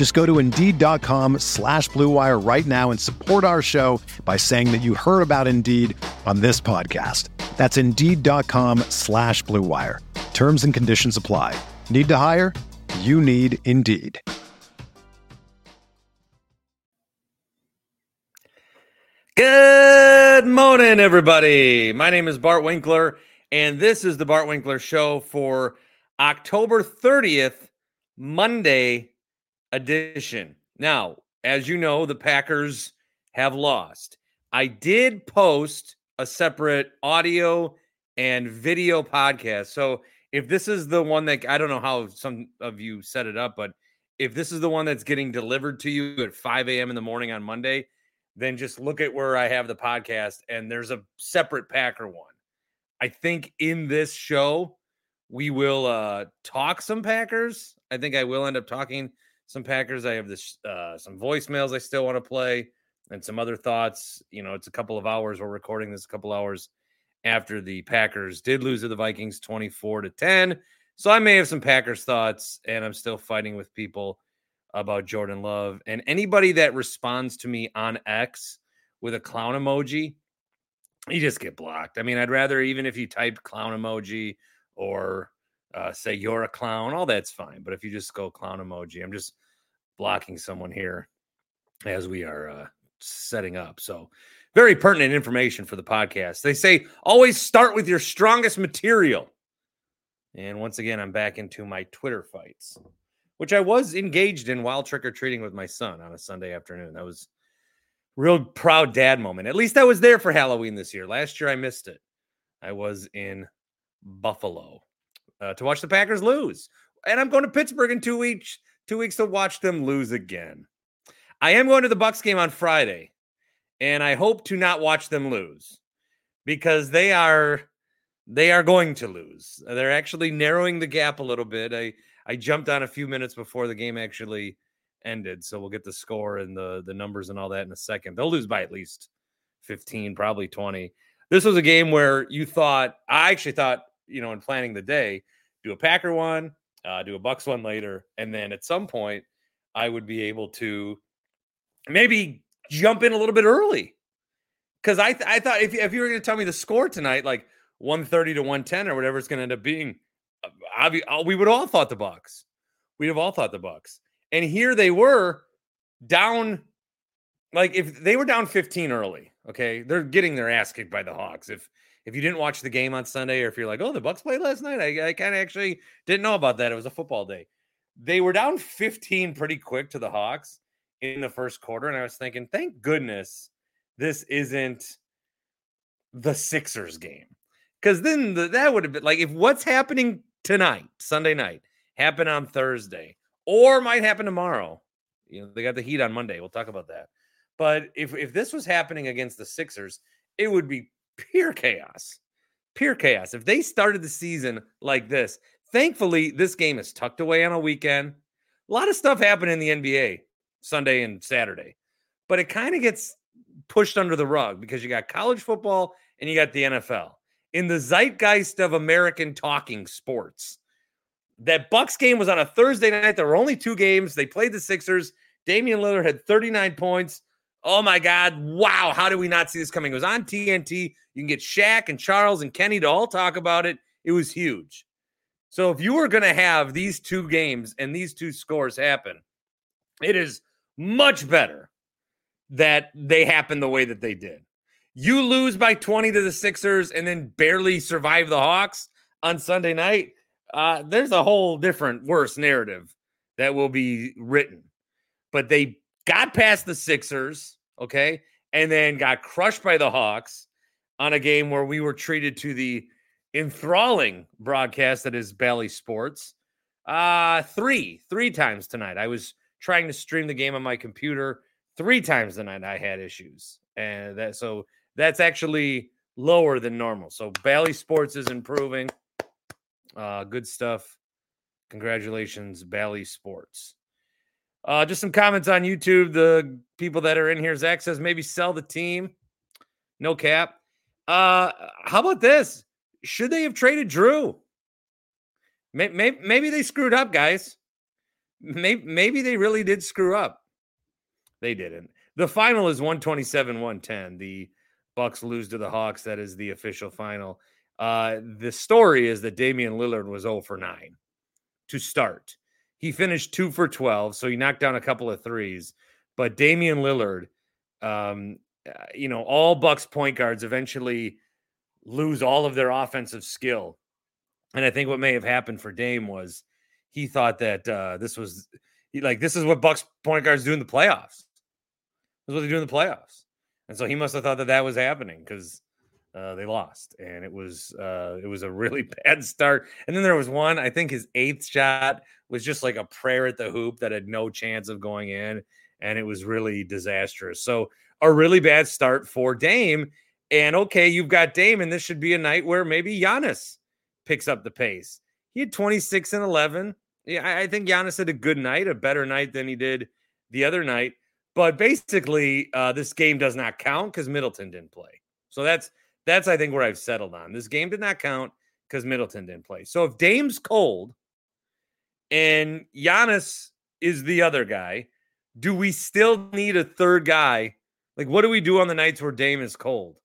Just go to Indeed.com slash BlueWire right now and support our show by saying that you heard about Indeed on this podcast. That's Indeed.com slash BlueWire. Terms and conditions apply. Need to hire? You need Indeed. Good morning, everybody. My name is Bart Winkler, and this is the Bart Winkler Show for October 30th, Monday edition. Now, as you know, the Packers have lost. I did post a separate audio and video podcast. So if this is the one that I don't know how some of you set it up, but if this is the one that's getting delivered to you at 5 a.m. in the morning on Monday, then just look at where I have the podcast and there's a separate Packer one. I think in this show, we will uh talk some Packers. I think I will end up talking some Packers. I have this uh some voicemails I still want to play and some other thoughts. You know, it's a couple of hours. We're recording this a couple hours after the Packers did lose to the Vikings 24 to 10. So I may have some Packers thoughts, and I'm still fighting with people about Jordan Love. And anybody that responds to me on X with a clown emoji, you just get blocked. I mean, I'd rather even if you type clown emoji or uh, say you're a clown, all that's fine. But if you just go clown emoji, I'm just blocking someone here as we are uh, setting up. So, very pertinent information for the podcast. They say always start with your strongest material. And once again, I'm back into my Twitter fights, which I was engaged in while trick or treating with my son on a Sunday afternoon. That was real proud dad moment. At least I was there for Halloween this year. Last year I missed it. I was in Buffalo uh, to watch the Packers lose, and I'm going to Pittsburgh in two weeks. Two weeks to watch them lose again. I am going to the Bucks game on Friday, and I hope to not watch them lose because they are they are going to lose. They're actually narrowing the gap a little bit. I I jumped on a few minutes before the game actually ended, so we'll get the score and the the numbers and all that in a second. They'll lose by at least 15, probably 20. This was a game where you thought I actually thought, you know, in planning the day, do a Packer one, uh, do a Bucks one later, and then at some point I would be able to maybe jump in a little bit early. Because I, th- I thought if, if you were going to tell me the score tonight, like 130 to 110 or whatever it's going to end up being, uh, uh, we would all thought the Bucks. We'd have all thought the Bucks. And here they were down, like if they were down 15 early, okay, they're getting their ass kicked by the Hawks. If if you didn't watch the game on Sunday, or if you're like, oh, the Bucks played last night, I, I kind of actually didn't know about that. It was a football day. They were down 15 pretty quick to the Hawks in the first quarter. And I was thinking, thank goodness this isn't the Sixers game. Because then the, that would have been like if what's happening tonight, Sunday night, happened on Thursday, or might happen tomorrow. You know, they got the heat on Monday. We'll talk about that. But if if this was happening against the Sixers, it would be pure chaos. Pure chaos. If they started the season like this, thankfully, this game is tucked away on a weekend. A lot of stuff happened in the NBA Sunday and Saturday. But it kind of gets pushed under the rug because you got college football and you got the NFL. In the zeitgeist of American talking sports, that Bucks game was on a Thursday night. There were only two games. They played the Sixers. Damian Lillard had 39 points. Oh my God. Wow. How did we not see this coming? It was on TNT. You can get Shaq and Charles and Kenny to all talk about it. It was huge. So if you were going to have these two games and these two scores happen, it is much better that they happen the way that they did. You lose by 20 to the Sixers and then barely survive the Hawks on Sunday night. Uh, there's a whole different, worse narrative that will be written. But they got past the Sixers, okay, and then got crushed by the Hawks on a game where we were treated to the enthralling broadcast that is Bally Sports. Uh, three, three times tonight. I was trying to stream the game on my computer. Three times tonight I had issues. And that so that's actually lower than normal. So Bally Sports is improving. Uh, good stuff. Congratulations, Bally Sports. Uh, just some comments on YouTube. The people that are in here, Zach says maybe sell the team. No cap. Uh, how about this? Should they have traded Jrue? Maybe, maybe they screwed up, guys. Maybe, maybe they really did screw up. They didn't. The final is 127 110. The Bucks lose to the Hawks. That is the official final. Uh, the story is that Damian Lillard was 0 for 9 to start. He finished 2 for 12, so he knocked down a couple of threes. But Damian Lillard, um, uh, you know, all Bucks point guards eventually lose all of their offensive skill. And I think what may have happened for Dame was he thought that uh, this was like this is what Bucks point guards do in the playoffs. This is what they do in the playoffs, and so he must have thought that that was happening because uh, they lost, and it was uh, it was a really bad start. And then there was one, I think his eighth shot was just like a prayer at the hoop that had no chance of going in, and it was really disastrous. So a really bad start for Dame. And okay, you've got Dame, and this should be a night where maybe Giannis picks up the pace. He had 26 and 11. Yeah, I think Giannis had a good night, a better night than he did the other night. But basically, uh, this game does not count because Middleton didn't play. So that's that's I think where I've settled on. This game did not count because Middleton didn't play. So if Dame's cold and Giannis is the other guy, do we still need a third guy? Like, what do we do on the nights where Dame is cold?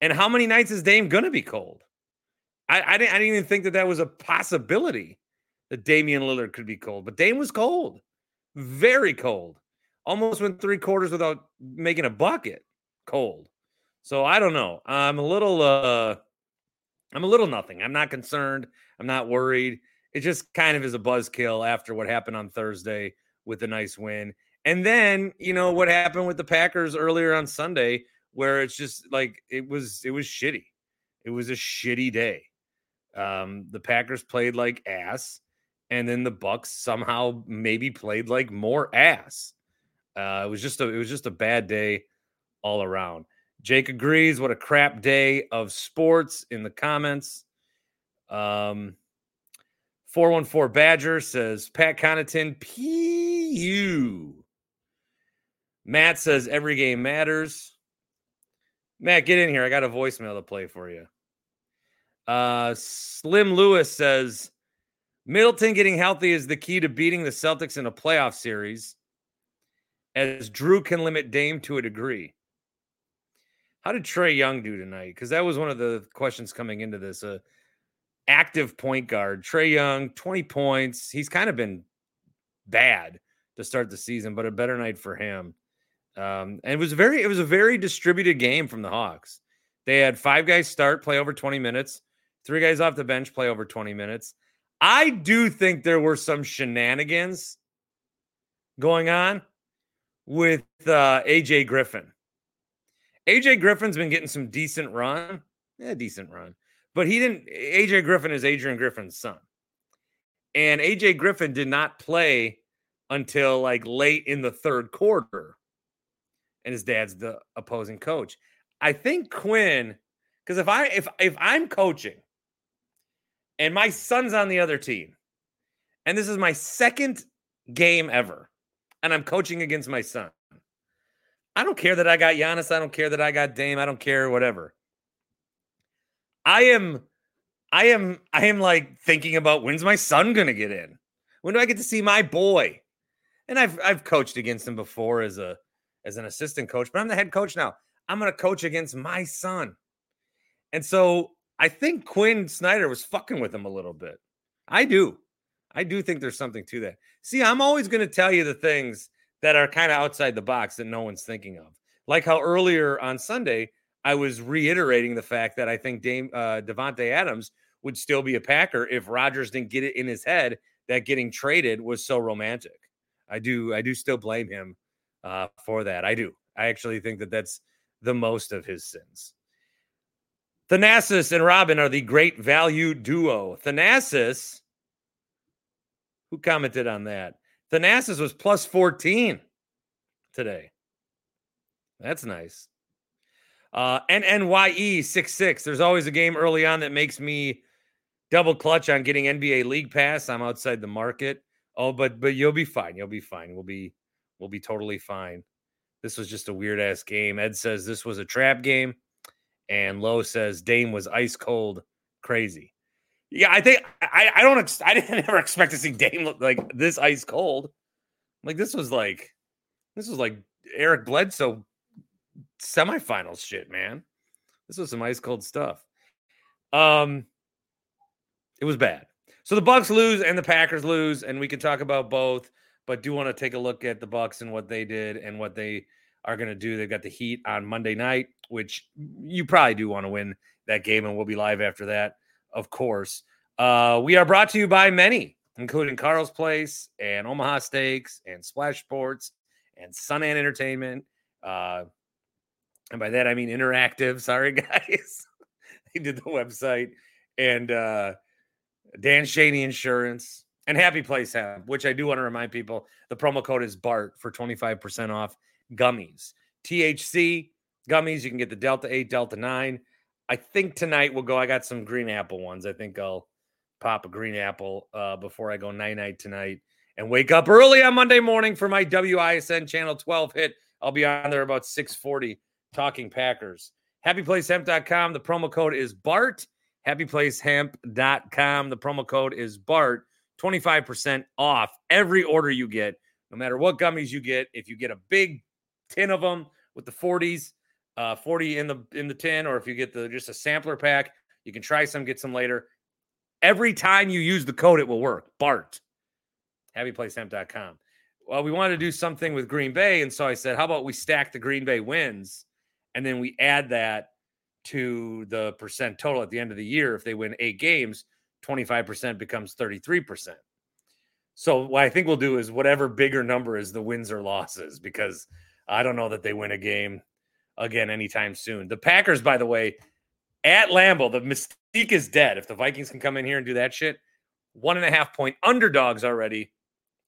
And how many nights is Dame to be cold? I, I, didn't, I didn't even think that that was a possibility that Damian Lillard could be cold, but Dame was cold, very cold. Almost went three quarters without making a bucket. Cold. So I don't know. I'm a little uh I'm a little nothing. I'm not concerned. I'm not worried. It just kind of is a buzzkill after what happened on Thursday with a nice win. And then, you know, what happened with the Packers earlier on Sunday where it's just like it was it was shitty. It was a shitty day. Um the Packers played like ass and then the Bucks somehow maybe played like more ass. Uh it was just a it was just a bad day all around. Jake agrees. What a crap day of sports in the comments. Um, 414 Badger says Pat Connaughton, PU. Matt says every game matters. Matt, get in here. I got a voicemail to play for you. Uh, Slim Lewis says Middleton getting healthy is the key to beating the Celtics in a playoff series, as Jrue can limit Dame to a degree. How did Trae Young do tonight? Because that was one of the questions coming into this. Uh, active point guard, Trae Young, 20 points. He's kind of been bad to start the season, but a better night for him. Um, and it was very, it was a very distributed game from the Hawks. They had five guys start, play over 20 minutes, three guys off the bench, play over 20 minutes. I do think there were some shenanigans going on with uh, AJ Griffin. AJ Griffin's been getting some decent run. Yeah, decent run. But he didn't AJ Griffin is Adrian Griffin's son. And AJ Griffin did not play until like late in the third quarter. And his dad's the opposing coach. I think Quinn, because if I if if I'm coaching and my son's on the other team, and this is my second game ever, and I'm coaching against my son. I don't care that I got Giannis. I don't care that I got Dame. I don't care whatever. I am, I am, I am like thinking about when's my son gonna get in? When do I get to see my boy? And I've I've coached against him before as a as an assistant coach, but I'm the head coach now. I'm gonna coach against my son. And so I think Quinn Snyder was fucking with him a little bit. I do. I do think there's something to that. See, I'm always going to tell you the things that are kind of outside the box that no one's thinking of. Like how earlier on Sunday, I was reiterating the fact that I think Dame uh, Davante Adams would still be a Packer if Rodgers didn't get it in his head that getting traded was so romantic. I do I do still blame him uh, for that. I do. I actually think that that's the most of his sins. Thanasis and Robin are the great value duo. Thanasis, who commented on that? Thanasis was plus 14 today. That's nice. Uh, NNYE 66. There's always a game early on that makes me double clutch on getting NBA League Pass. I'm outside the market. Oh, but but you'll be fine. You'll be fine. We'll be we'll be totally fine. This was just a weird ass game. Ed says this was a trap game, and Lowe says Dame was ice cold, crazy. Yeah, I think I I don't ex- I didn't ever expect to see Dame look like this ice cold. Like this was like this was like Eric Bledsoe semifinals shit, man. This was some ice cold stuff. Um, it was bad. So the Bucks lose and the Packers lose, and we can talk about both, but do want to take a look at the Bucks and what they did and what they are going to do. They've got the Heat on Monday night, which you probably do want to win that game, and we'll be live after that, of course. Uh, we are brought to you by many, including Carl's Place and Omaha Steaks and Splash Sports and Sun and Entertainment. Uh, and by that I mean interactive. Sorry, guys. they did the website and uh, Dan Shaney Insurance and Happy Place Hemp, which I do want to remind people the promo code is BART for 25% off gummies. THC gummies, you can get the Delta 8, Delta 9. I think tonight we'll go. I got some green apple ones. I think I'll pop a green apple uh, before I go night night tonight and wake up early on Monday morning for my WISN channel 12 hit. I'll be on there about 640 talking Packers. HappyPlaceHemp.com. The promo code is BART. HappyPlaceHemp.com. The promo code is BART. 25% off every order you get, no matter what gummies you get. If you get a big tin of them with the 40s, uh, 40 in the in the tin, or if you get the just a sampler pack, you can try some, get some later. Every time you use the code, it will work. BART. HappyPlaceHemp.com. Well, we wanted to do something with Green Bay, and so I said, how about we stack the Green Bay wins? and then we add that to the percent total at the end of the year. If they win eight games, 25% becomes 33%. So what I think we'll do is whatever bigger number is the wins or losses, because I don't know that they win a game again anytime soon. The Packers, by the way, at Lambeau, the mystique is dead. If the Vikings can come in here and do that shit, one and a half point underdogs already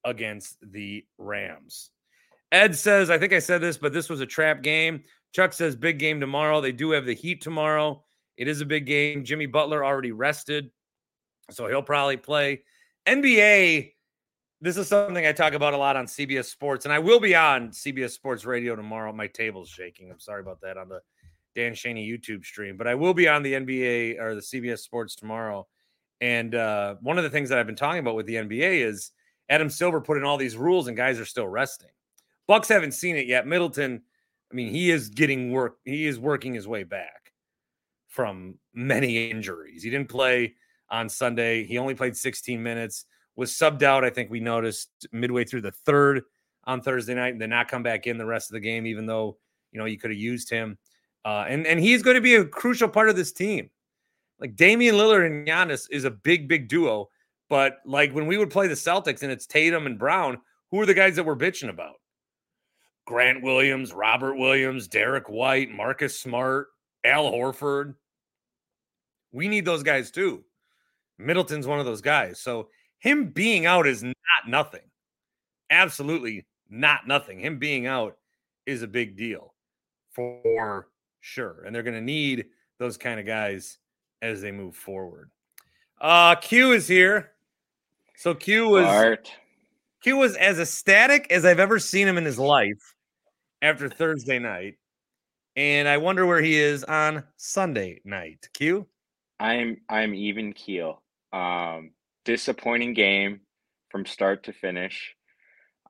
against the Rams. Ed says, I think I said this, but this was a trap game. Chuck says big game tomorrow. They do have the Heat tomorrow. It is a big game. Jimmy Butler already rested, so he'll probably play. NBA, this is something I talk about a lot on CBS Sports, and I will be on CBS Sports Radio tomorrow. My table's shaking. I'm sorry about that on the Dan Shaney YouTube stream, but I will be on the NBA or the CBS Sports tomorrow. And uh, one of the things that I've been talking about with the NBA is Adam Silver put in all these rules, and guys are still resting. Bucks haven't seen it yet. Middleton I mean, he is getting work. He is working his way back from many injuries. He didn't play on Sunday. He only played 16 minutes. Was subbed out. I think we noticed midway through the third on Thursday night, and then not come back in the rest of the game, even though you know you could have used him. Uh, and and he's going to be a crucial part of this team. Like Damian Lillard and Giannis is a big, big duo. But like when we would play the Celtics and it's Tatum and Brown, who are the guys that we're bitching about? Grant Williams, Robert Williams, Derrick White, Marcus Smart, Al Horford. We need those guys too. Middleton's one of those guys. So him being out is not nothing. Absolutely not nothing. Him being out is a big deal for sure. And they're going to need those kind of guys as they move forward. Uh Q is here. So Q was Art. Q was as ecstatic as I've ever seen him in his life after Thursday night. And I wonder where he is on Sunday night. Q? I'm I'm even keel. Um disappointing game from start to finish.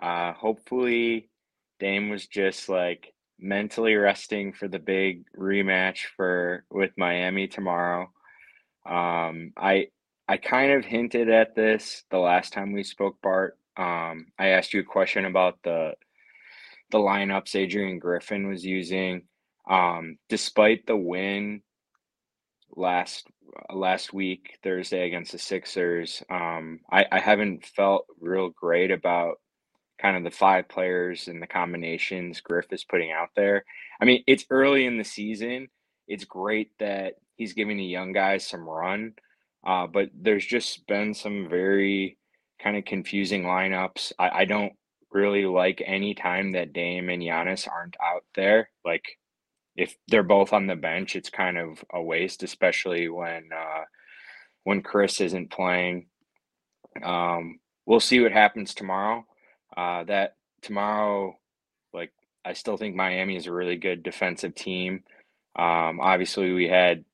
Uh hopefully Dame was just like mentally resting for the big rematch for with Miami tomorrow. Um I I kind of hinted at this the last time we spoke, Bart. Um, I asked you a question about the the lineups Adrian Griffin was using. Um, despite the win last last week Thursday against the Sixers, um, I, I haven't felt real great about kind of the five players and the combinations Griff is putting out there. I mean, it's early in the season. It's great that he's giving the young guys some run, uh, but there's just been some very kind of confusing lineups. I, I don't really like any time that Dame and Giannis aren't out there. Like if they're both on the bench, it's kind of a waste, especially when uh, when Chris isn't playing. Um, we'll see what happens tomorrow. Uh, that tomorrow, like I still think Miami is a really good defensive team. Um, obviously, we had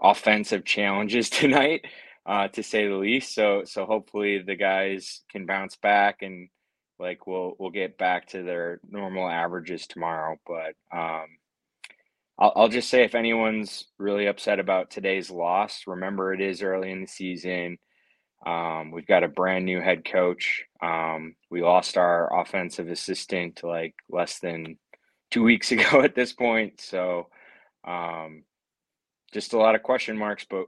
offensive challenges tonight, uh, to say the least. So so hopefully the guys can bounce back and like we'll we'll get back to their normal averages tomorrow. But um, I'll I'll just say if anyone's really upset about today's loss, remember it is early in the season. Um, we've got a brand new head coach. Um, we lost our offensive assistant like less than two weeks ago at this point. So um, just a lot of question marks, but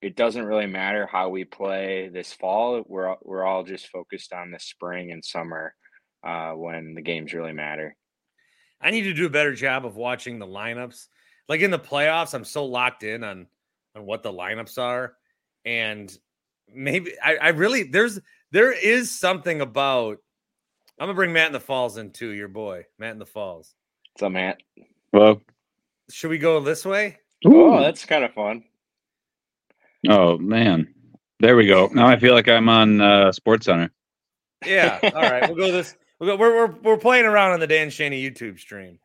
it doesn't really matter how we play this fall. We're we're all just focused on the spring and summer uh, when the games really matter. I need to do a better job of watching the lineups. Like in the playoffs, I'm so locked in on on what the lineups are, and maybe I, I really there's there is something about. I'm gonna bring Matt in the Falls in too. Your boy, Matt in the Falls. What's up, Matt? Well, should we go this way? Ooh. Oh, that's kind of fun. Oh man, there we go. Now I feel like I'm on uh, Sports Center. Yeah. All right. We'll go this. We'll go, we're, we're we're playing around on the Dan Shaney YouTube stream.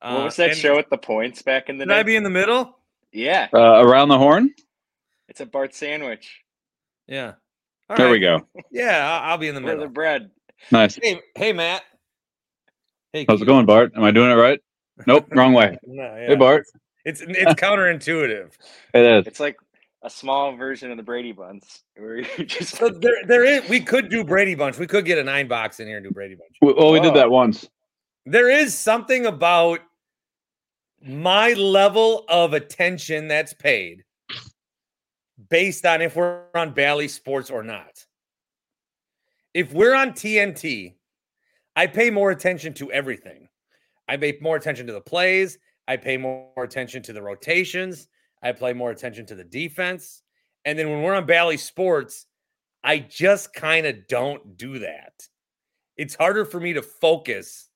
Uh, what was that show with the points back in the can day? I be in the middle? Yeah. Uh, around the horn. It's a Bart sandwich. Yeah. All there right. we go. Yeah, I'll, I'll be in the middle. the bread. Nice. Hey, hey, Matt. Hey, how's it going, Bart? Am I doing it right? Nope, wrong way. no, yeah. Hey, Bart. It's it's counterintuitive. It is. It's like a small version of the Brady Bunch, where you just so there there is. We could do Brady Bunch. We could get a nine box in here and do Brady Bunch. Well, we did that once. There is something about my level of attention that's paid based on if we're on Bally Sports or not. If we're on TNT, I pay more attention to everything. I pay more attention to the plays. I pay more attention to the rotations. I pay more attention to the defense. And then when we're on Bally Sports, I just kind of don't do that. It's harder for me to focus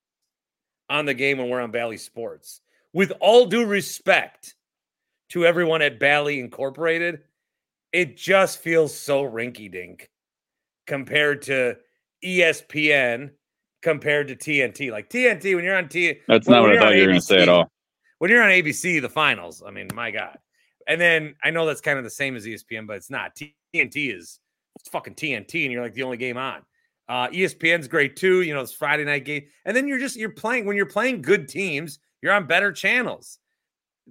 on the game when we're on Bally Sports. With all due respect to everyone at Bally Incorporated, it just feels so rinky dink compared to ESPN, compared to TNT. Like TNT, when you're on T, that's not what I thought you were going to say at all when you're on ABC, the finals, I mean, my God. And then I know that's kind of the same as ESPN, but it's not. TNT is it's fucking TNT, and you're like the only game on. Uh, ESPN's great too. You know, it's Friday night game, and then you're just you're playing when you're playing good teams. You're on better channels.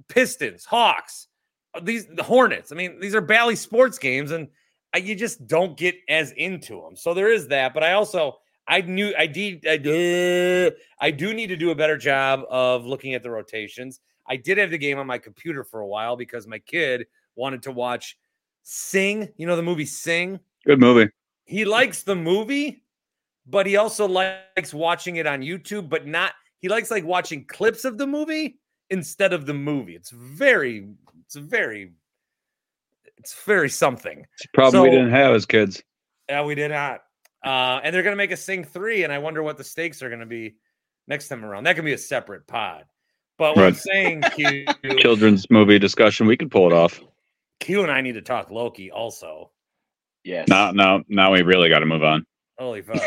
Pistons, Hawks, uh, these the Hornets. I mean, these are Bally sports games, and I, you just don't get as into them. So there is that. But I also I knew I did. I, I do need to do a better job of looking at the rotations. I did have the game on my computer for a while because my kid wanted to watch Sing. You know the movie Sing. Good movie. He likes the movie, but he also likes watching it on YouTube. But not. He likes like watching clips of the movie instead of the movie. It's very. It's very. It's very something. It's a problem so, we didn't have as kids. Yeah, we did not. Uh, and they're going to make a Sing 3, and I wonder what the stakes are going to be next time around. That can be a separate pod. But what right. I'm saying, Q, children's movie discussion, we could pull it off. Q and I need to talk Loki also. Yes. Now, now, now we really got to move on. Holy fuck.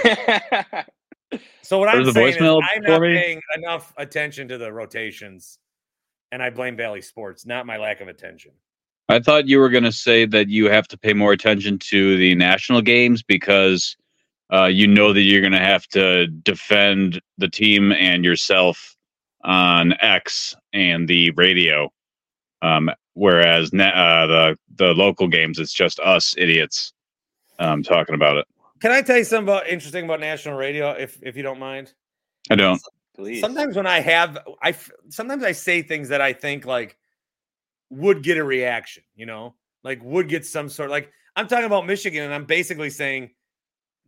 so what There's I'm saying is I'm not me? paying enough attention to the rotations, and I blame Bally Sports, not my lack of attention. I thought you were going to say that you have to pay more attention to the national games because uh, you know that you're going to have to defend the team and yourself on X and the radio. Um, whereas uh, the the local games, it's just us idiots um, talking about it. Can I tell you something about interesting about national radio, if if you don't mind? I don't. Please. sometimes when I have, I sometimes I say things that I think like would get a reaction. You know, like would get some sort. Like I'm talking about Michigan, and I'm basically saying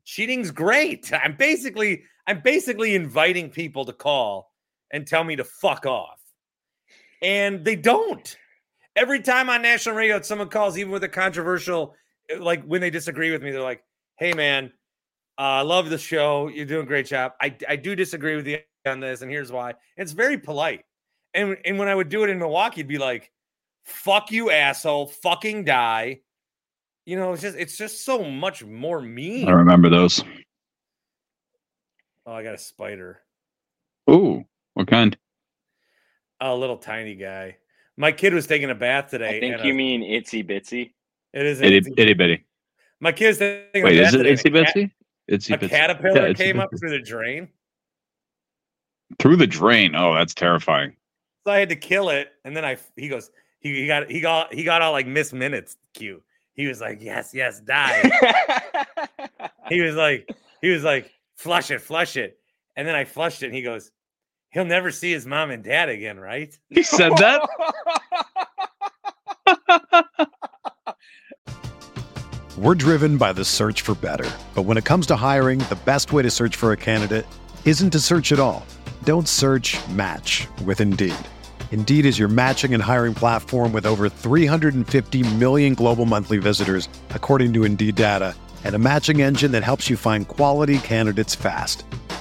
cheating's great. I'm basically I'm basically inviting people to call and tell me to fuck off, and they don't. Every time on national radio, someone calls, even with a controversial, eh, like when they disagree with me, they're like, "Hey, man, uh, I love the show. You're doing a great job. I I do disagree with you on this, and here's why." It's very polite. And and when I would do it in Milwaukee, it'd be like, "Fuck you, asshole! Fucking die." You know, it's just it's just so much more mean. I remember those. Oh, I got a spider. Ooh, what kind? A little tiny guy. My kid was taking a bath today. I think and you a- mean itsy bitsy. it is Itty, itty- itty bitty. My kid's taking Wait, a is it itsy and a cat- bitsy? Itsy A bitsy. caterpillar Yeah, came up through the drain. through the drain. Oh, that's terrifying. So I had to kill it, and then I he goes he, he got he got he got all like miss minutes cute. He was like yes yes die. he was like he was like flush it flush it, and then I flushed it, and he goes he'll never see his mom and dad again, right? He said that. We're driven by the search for better. But when it comes to hiring, the best way to search for a candidate isn't to search at all. Don't search match with Indeed. Indeed is your matching and hiring platform with over 350 million global monthly visitors, according to Indeed data, and a matching engine that helps you find quality candidates fast.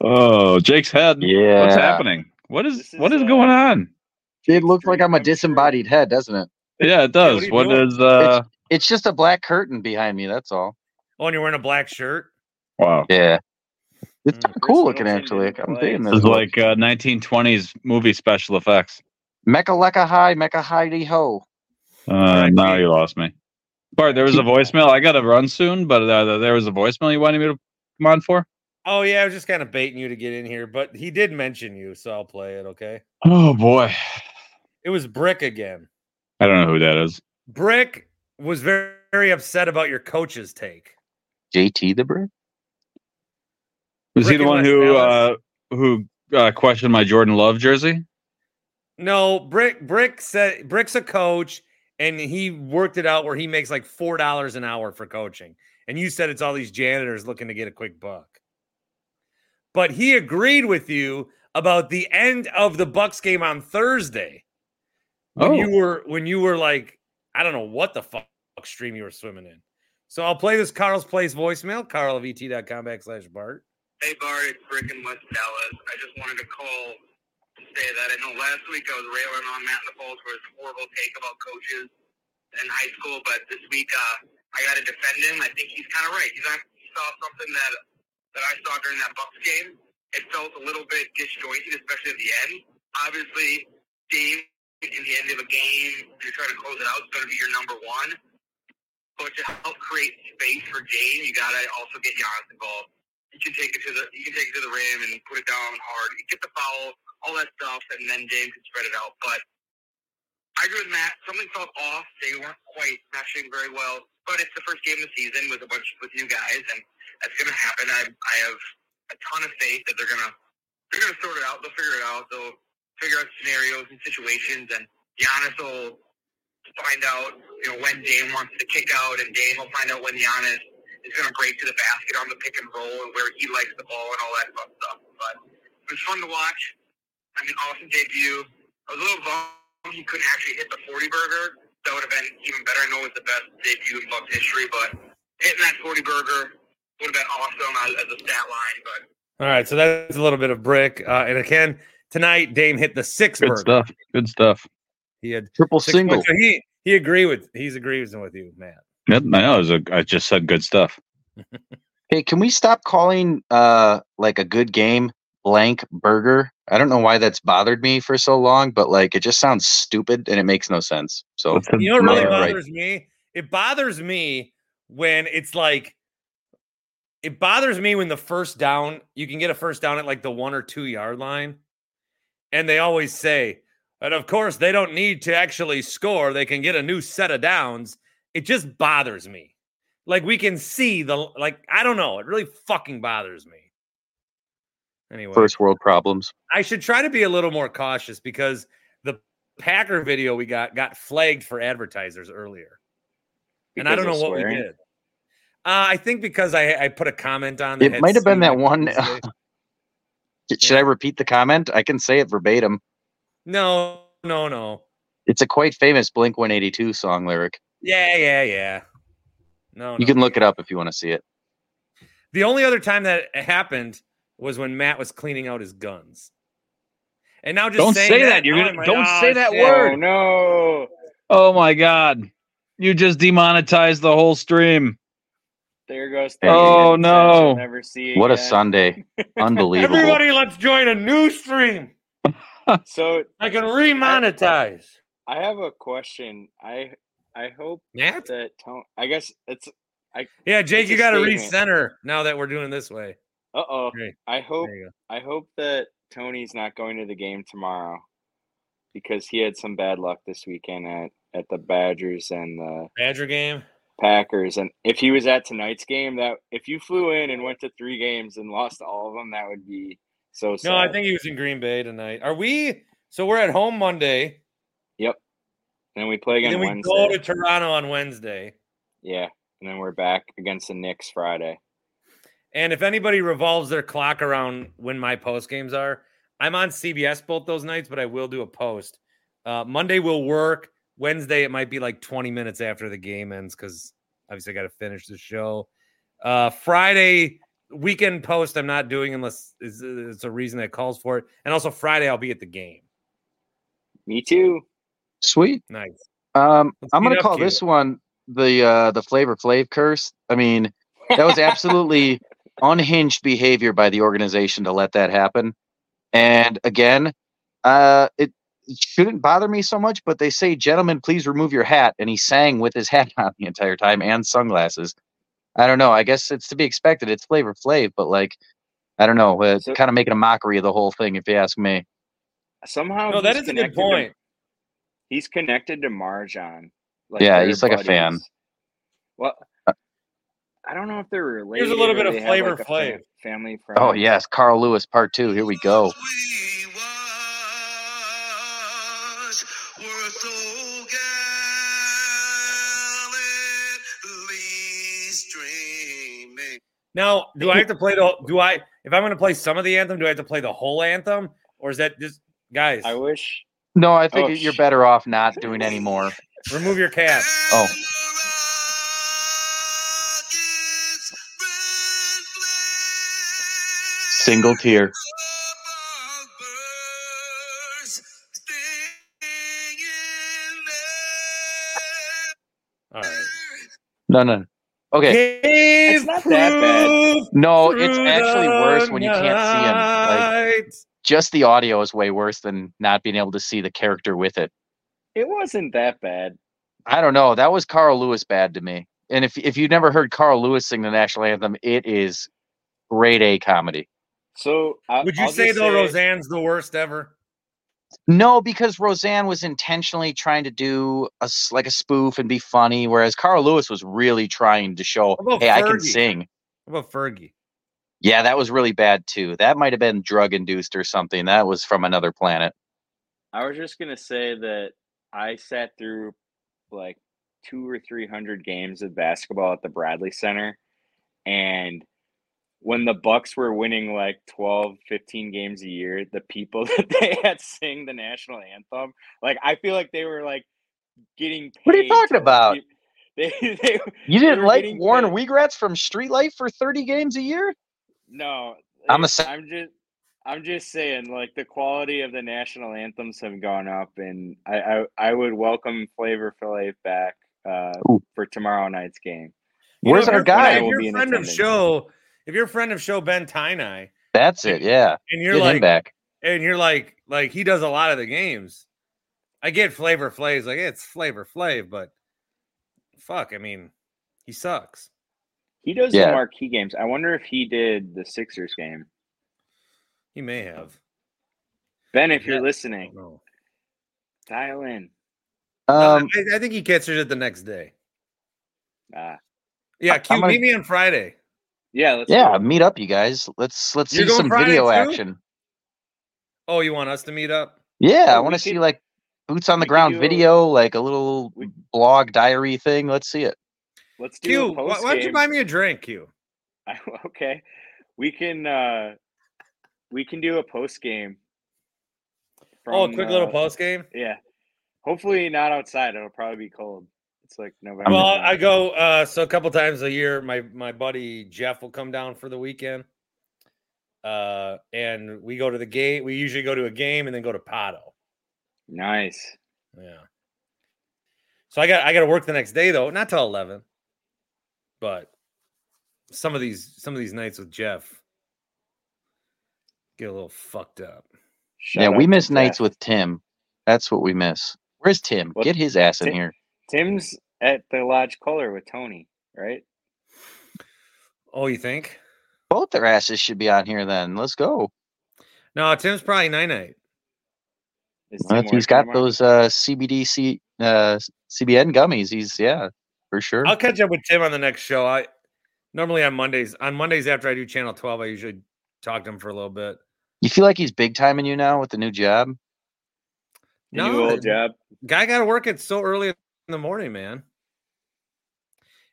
Oh, Jake's head. Yeah. What's happening? What is, is what is uh, going on? It looks like I'm a disembodied head, doesn't it? Yeah, it does. you What doing? is uh It's just a black curtain behind me. That's all. Oh, and you're wearing a black shirt. wow. Yeah, it's Mm, cool looking actually. I'm play. digging This this. is like uh, 1920s movie special effects. Mecha Lecca High, Mecha Heidi Ho. Uh, now you lost me. Bart, there was a voicemail. I got to run soon, but uh, there was a voicemail you wanted me to come on for. Oh yeah, I was just kind of baiting you to get in here, but he did mention you, so I'll play it. Okay. Oh boy, It was Brick again. I don't know who that is. Brick was very, very upset about your coach's take. JT the Brick. Was he the one who uh, who uh, questioned my Jordan Love jersey? No, Brick Brick said Brick's a coach, and he worked it out where he makes like four dollars an hour for coaching. And you said it's all these janitors looking to get a quick buck. But he agreed with you about the end of the Bucks game on Thursday. When Oh. you were when you were like, I don't know what the fuck stream you were swimming in. So I'll play this Carl's Place voicemail, carl of et.com backslash Bart. Hey Bart, it's Brick in West Dallas. I just wanted to call to say that. I know last week I was railing on Matt Naples for his horrible take about coaches in high school, but this week uh, I got to defend him. I think he's kind of right. He's on, he saw something that that I saw during that Bucks game. It felt a little bit disjointed, especially at the end. Obviously, Dame in the end of a game, you're trying to close it out, it's going to be your number one. But to help create space for Dame, you got to also get Giannis involved. You can take it to the you can take it to the rim and put it down hard. You get the foul, all that stuff, and then Dame can spread it out. But I agree with Matt. Something felt off. They weren't quite meshing very well. But it's the first game of the season with a bunch with new guys, and that's going to happen. I I have a ton of faith that they're gonna they're gonna sort it out. They'll figure it out. They'll figure out scenarios and situations, and Giannis will find out you know when Dame wants to kick out, and Dame will find out when Giannis is going to break to the basket on the pick and roll and where he likes the ball and all that fun stuff. But it was fun to watch. I mean, awesome debut. I was a little bummed he couldn't actually hit the 40 burger. That would have been even better. I know it was the best debut in Bucks history, but hitting that 40 burger would have been awesome as, as a stat line. But All right, so that's a little bit of brick. Uh, and again, tonight Dame hit the six Good burger. stuff. Good stuff. He had Triple six single. points. So he he agree with he's agrees with you, Matt. Yep, I know. was a- I just said good stuff. Hey, can we stop calling uh like a good game blank burger? I don't know why that's bothered me for so long, but like it just sounds stupid and it makes no sense. So You know what really Yeah, right. bothers me? It bothers me when it's like it bothers me when the first down, you can get a first down at like the one or two yard line. And they always say, and of course, they don't need to actually score. They can get a new set of downs. It just bothers me. Like we can see the, like, I don't know. It really fucking bothers me. Anyway, first world problems. I should try to be a little more cautious because the Packer video we got got flagged for advertisers earlier, and I don't know what we did. Uh, I think because I, I put a comment on. that It might have been that one- Tuesday. Should I repeat the comment? I can say it verbatim. no, no, no. It's a quite famous Blink 182 song lyric. Yeah, yeah, yeah. No, You can look it up if you want to see it. The only other time that it happened was when Matt was cleaning out his guns. And now just Don't say that. You're oh gonna- my don't say that shit. word. Oh no! Oh my god. You just demonetized the whole stream. There goes. Oh, no. Never see What a. Sunday. Unbelievable. Everybody, let's join a new stream. So I can remonetize. I have a question. I I hope Matt? that Tony. I guess it's. Yeah, Jake, you got to recenter now that we're doing this way. Uh oh. Great. I hope. There you go. I hope that Tony's not going to the game tomorrow because he had some bad luck this weekend at at the Badgers and the Badger game. Packers. And if he was at tonight's game, that if you flew in and went to three games and lost all of them, that would be so sad. No, I think he was in Green Bay tonight. Are we? So we're at home Monday, And then we play and again then we Wednesday. go to Toronto on Wednesday. yeah, and then we're back against the Knicks Friday. And if anybody revolves their clock around when my post games are, I'm on CBS both those nights, but I will do a post. Uh, Monday will work. Wednesday, it might be like 20 minutes after the game ends because obviously I got to finish the show. Uh, Friday weekend post, I'm not doing unless it's, it's a reason that calls for it. And also Friday, I'll be at the game. Me too. Sweet. Nice. Um, Let's I'm gonna call Cuba. this one the uh, the Flavor Flav curse. I mean, that was absolutely unhinged behavior by the organization to let that happen. And again, uh, it, it shouldn't bother me so much, but they say, "Gentlemen, please remove your hat," and he sang with his hat on the entire time and sunglasses. I don't know. I guess it's to be expected. It's Flavor Flav, but like, I don't know. It's So- kind of making a mockery of the whole thing, if you ask me. Somehow, No, that he's is a good connected to- point. he's connected to Marjan. Like Yeah, they're he's like a fan. Well, uh I don't know if they're related. Here's a little bit of Flavor like, a fa- Flav. Family oh, friend. Oh yes, Carl Lewis Part Two. Here we go. Now, do I have to play the? Do I? If I'm going to play some of the anthem, do I have to play the whole anthem, or is that just guys? I wish. No, I think Oh, you're sh- better off not doing any more. remove your cap. Oh. Single tear. No, no. Okay. It's not that bad. No, it's actually worse when you can't see him. Like just the audio is way worse than not being able to see the character with it. It wasn't that bad. I don't know. That was Carl Lewis bad to me. And if if you've never heard Carl Lewis sing the national anthem, it is grade A comedy. So I, Would you I'll say just though Roseanne's the worst ever? No, because Roseanne was intentionally trying to do a like a spoof and be funny, whereas Carl Lewis was really trying to show, What about hey, I can sing. What about Fergie? Yeah, that was really bad too. That might have been drug induced or something. That was from another planet. I was just gonna say that I sat through like two or three hundred games of basketball at the Bradley Center, and when the Bucks were winning like 12, 15 games a year, the people that they had sing the national anthem, like I feel like they were like getting. Paid What are you talking to about? They, they, You didn't were like Warren paid. Wheatgrass from Street Life for 30 games a year? No, I'm a it- sa- I'm just I'm just saying like the quality of the national anthems have gone up and I I, I would welcome Flavor Flav back uh, Ooh. for tomorrow night's game. You Where's if our you're a guy? friend- I will If be you're a in friend of attendance. show, if you're a friend of show Ben Tynai, That's it. Yeah. and you're Get like, back. and you're like, like he does a lot of the games. I get Flavor Flav's like it's Flavor Flav, but fuck, I mean, he sucks. He does Yeah. the marquee games. I wonder if he did the Sixers game. He may have. Ben, if Yeah. you're listening, dial in. Um, I, I think he catches it the next day. Uh, Yeah, I- Q, I'm gonna- meet me on Friday. Yeah, let's yeah, it. meet up, you guys. Let's let's You're see some Friday video too? action. Oh, you want us to meet up? Yeah, I Oh, want to see could- like boots on the ground do a- video, like a little we- blog diary thing. Let's see it. Let's do Q, a why, why don't you buy me a drink, Q? okay, we can uh we can do a post game. Oh, a quick little post game. Yeah. Hopefully not outside. It'll probably be cold. It's like November. Well. I go uh so a couple times a year. My my buddy Jeff will come down for the weekend. Uh and we go to the game. We usually go to a game and then go to Pato. nice. Yeah. So I got I got to work the next day though, not till eleven. But some of these some of these nights with Jeff get a little fucked up. Shout yeah, out we to miss nights Jeff. with Tim. That's what we miss. Where's Tim? Well, Get his ass in Tim- here. Tim's at the Lodge Kohler with Tony, right? Oh, you think? Both their asses should be on here then. Let's go. No, Tim's probably night night. Is Well, Tim if he's working got tomorrow? those uh, CBD uh, CBN gummies, he's yeah, for sure. I'll catch up with Tim on the next show. I normally on Mondays. On Mondays after I do Channel 12, I usually talk to him for a little bit. You feel like he's big timing you now with the new job? The new No, old job. Guy got to work it so early in the morning, man.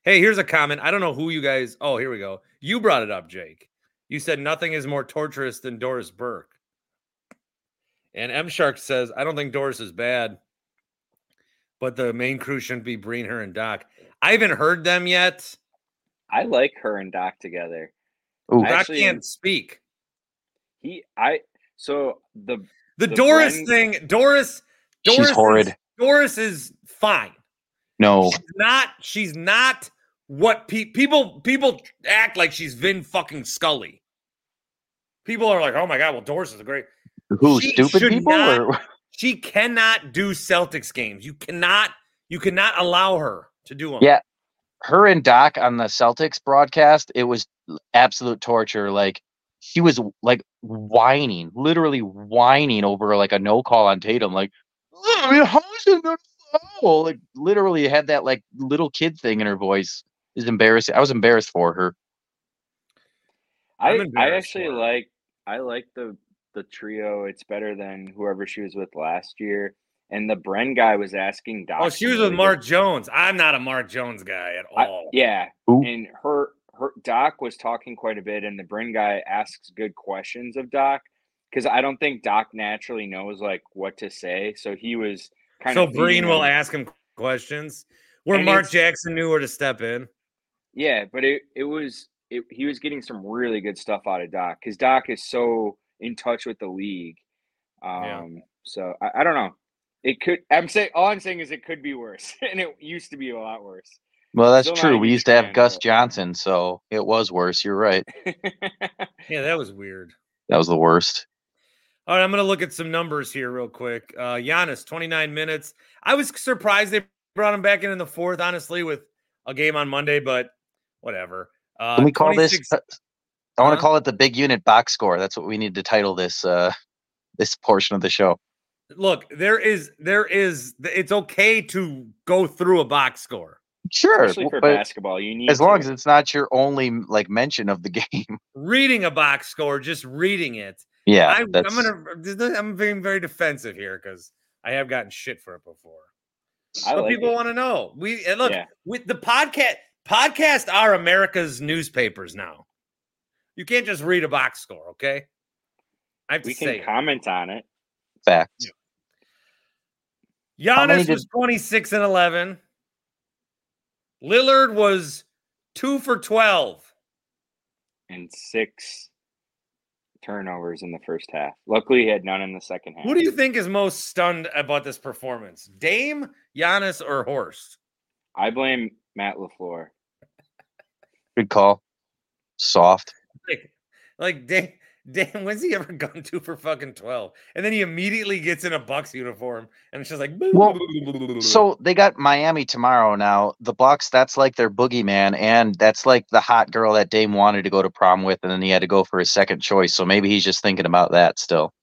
Hey, here's a comment. I don't know who you guys. Oh, here we go. You brought it up, Jake. You said nothing is more torturous than Doris Burke. And M Shark says, I don't think Doris is bad, but the main crew shouldn't be Breen, her, and Doc. I haven't heard them yet. I like her and Doc together. Ooh, I Doc actually can't speak. He I so the The, The Doris Bren- thing, Doris, She's is- horrid. Doris is fine. No. She's not. She's not what pe- people people act like. She's Vin fucking Scully. People are like, "Oh my god, well, Doris is a great." Who she stupid people? not- Or She cannot do Celtics games. You cannot. You cannot allow her to do them. Yeah. her and Doc on the Celtics broadcast, it was absolute torture. Like she was like whining, literally whining over like a no call on Tatum. Like, I mean, how is it not foul? Like literally had that like little kid thing in her voice. Is embarrassing. I was embarrassed for her. I I'm I embarrassed actually like I like the the trio. It's better than whoever she was with last year. And the Bren guy was asking oh, Doc. Oh, she was with good- Mark Jones. I'm not a Mark Jones guy at I- all. yeah, Who? and her her Doc was talking quite a bit, and the Breen guy asks good questions of Doc because I don't think Doc naturally knows like what to say. So he was kind So of Breen will ask him questions where And Mark Jackson knew where to step in. Yeah, but it it was it, he was getting some really good stuff out of Doc because Doc is so in touch with the league. Um, Yeah. so I, I don't know. It could. I'm saying all I'm saying is it could be worse, and it used to be a lot worse. Well, that's Still true. We huge used to have fan, Gus but- Johnson, so it was worse. You're right. Yeah, that was weird. That was the worst. All right, I'm going to look at some numbers here real quick. Uh, Giannis, 29 minutes. I was surprised they brought him back in in the fourth, honestly, with a game on Monday, but whatever. Uh, Can we call this? I want to call it the big unit box score. That's what we need to title this uh this portion of the show. Look, there is, there is, it's okay to go through a box score. Sure, Especially for but basketball, you need as long as it's not your only like mention of the game. Reading a box score, just reading it. Yeah, I, I'm gonna. I'm being very defensive here because I have gotten shit for it before. I but like people want to know. We and look Yeah. with the podcast. Podcasts are America's newspapers now. You can't just read a box score, okay? I have to We say, can it. comment on it. fact. Many Giannis did- was 26 and 11. Lillard was two for 12. and six turnovers in the first half. Luckily, he had none in the second half. Who do you think is most stunned about this performance? Dame, Giannis, or Horst? I blame Matt Lafleur. Good call. Soft. Like, like Dame, Dame, when's he ever gone two for fucking 12? And then he immediately gets in a Bucks uniform and it's just like, Well, So they got Miami tomorrow. Now the Bucks, that's like their boogeyman, and that's like the hot girl that Dame wanted to go to prom with, and then he had to go for his second choice. So maybe he's just thinking about that still.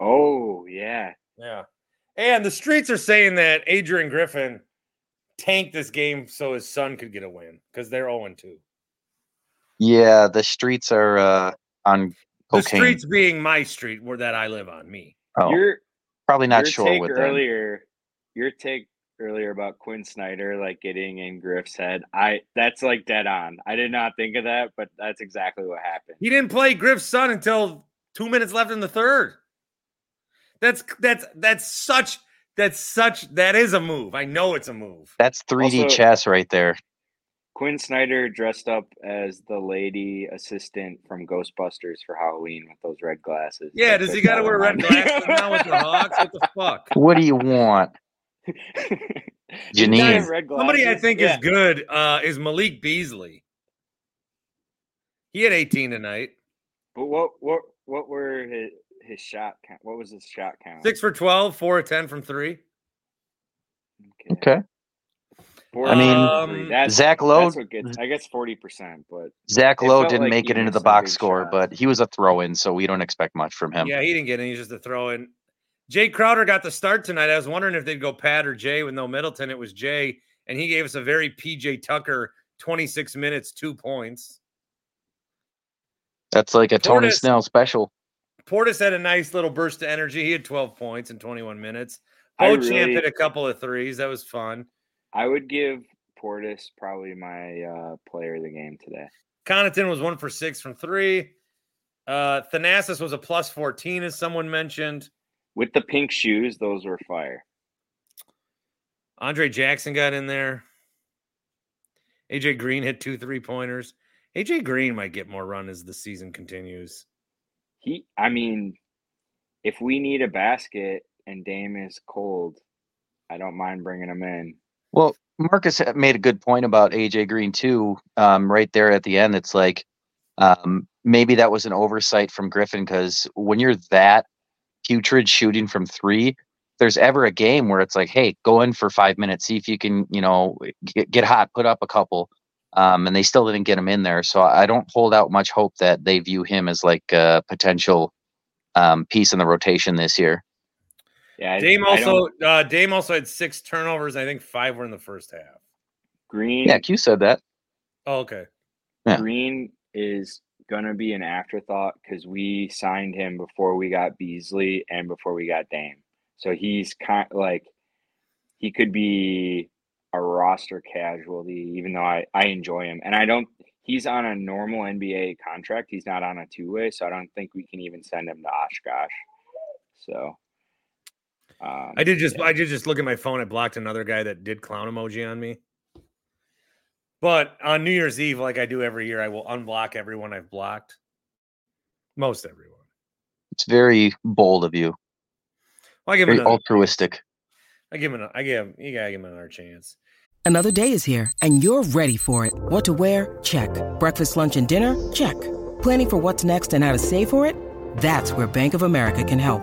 Oh yeah, Yeah. And the streets are saying that Adrian Griffin tanked this game so his son could get a win because they're 0 2. Yeah, the streets are uh, on The cocaine. streets being my street where that I live on, me. oh, your probably not your sure take with them. earlier. Your take earlier about Quin Snyder like getting in Griff's head. I that's like dead on. I did not think of that, but that's exactly what happened. He didn't play Griff's son until two minutes left in the third. That's that's that's such that's such that is a move. I know it's a move. That's 3D Also- chess right there. Quin Snyder dressed up as the lady assistant from Ghostbusters for Halloween with those red glasses. Yeah, does he got to wear red glasses now with the Hawks? What the fuck? What do you want? Didn't he have Janine. Somebody I think Yeah. is good uh, is Malik Beasley. He had 18 tonight. But what what what were his his shot count? What was his shot count? Six for 12, four of 10 from three. Okay. Four I mean, from three. Um, that's, Zach Lowe, that's what gets. I guess forty percent, but Zach Lowe didn't like make it into the box score, shots. but he was a throw-in, so we don't expect much from him. Yeah, he didn't get any. He's just a throw in. Jae Crowder got the start tonight. I was wondering if they'd go Pat or Jae with no Middleton. It was Jae, and he gave us a very PJ Tucker 26 minutes, two points. That's like a Tony Snell special. Portis had a nice little burst of energy. He had 12 points in 21 minutes. I Beauchamp really- hit a couple of threes. That was fun. I would give Portis probably my uh, player of the game today. Connaughton was one for six from three. Uh, Thanasis was a plus 14, as someone mentioned. With the pink shoes, those were fire. Andre Jackson got in there. AJ Green hit two three pointers. AJ Green might get more run as the season continues. He, I mean, if we need a basket and Dame is cold, I don't mind bringing him in. Well, Marcus made a good point about AJ Green too. Um, right there at the end, it's like um, maybe that was an oversight from Griffin because when you're that putrid shooting from three, there's ever a game where it's like, hey, go in for five minutes, see if you can, you know, get, get hot, put up a couple. Um, and they still didn't get him in there, so I don't hold out much hope that they view him as like a potential um, piece in the rotation this year. Yeah, Dame I don't- also uh, Dame also had six turnovers. I think five were in the first half. Green. Yeah, Q said that. Oh, okay. Yeah. Green is gonna be an afterthought because we signed him before we got Beasley and before we got Dame. So he's kind like he could be a roster casualty, even though I, I enjoy him. And I don't he's on a normal NBA contract. He's not on a two way, so I don't think we can even send him to Oshkosh. So um, I did just yeah. I did just look at my phone. I blocked another guy that did clown emoji on me. But on New Year's Eve, like I do every year, I will unblock everyone I've blocked. Most everyone. It's very bold of you. Well, I give him another, altruistic. I give him. I give. him- You gotta give him another chance. Another day is here, and you're ready for it. What to wear? Check. Breakfast, lunch, and dinner? Check. Planning for what's next and how to save for it? That's where Bank of America can help.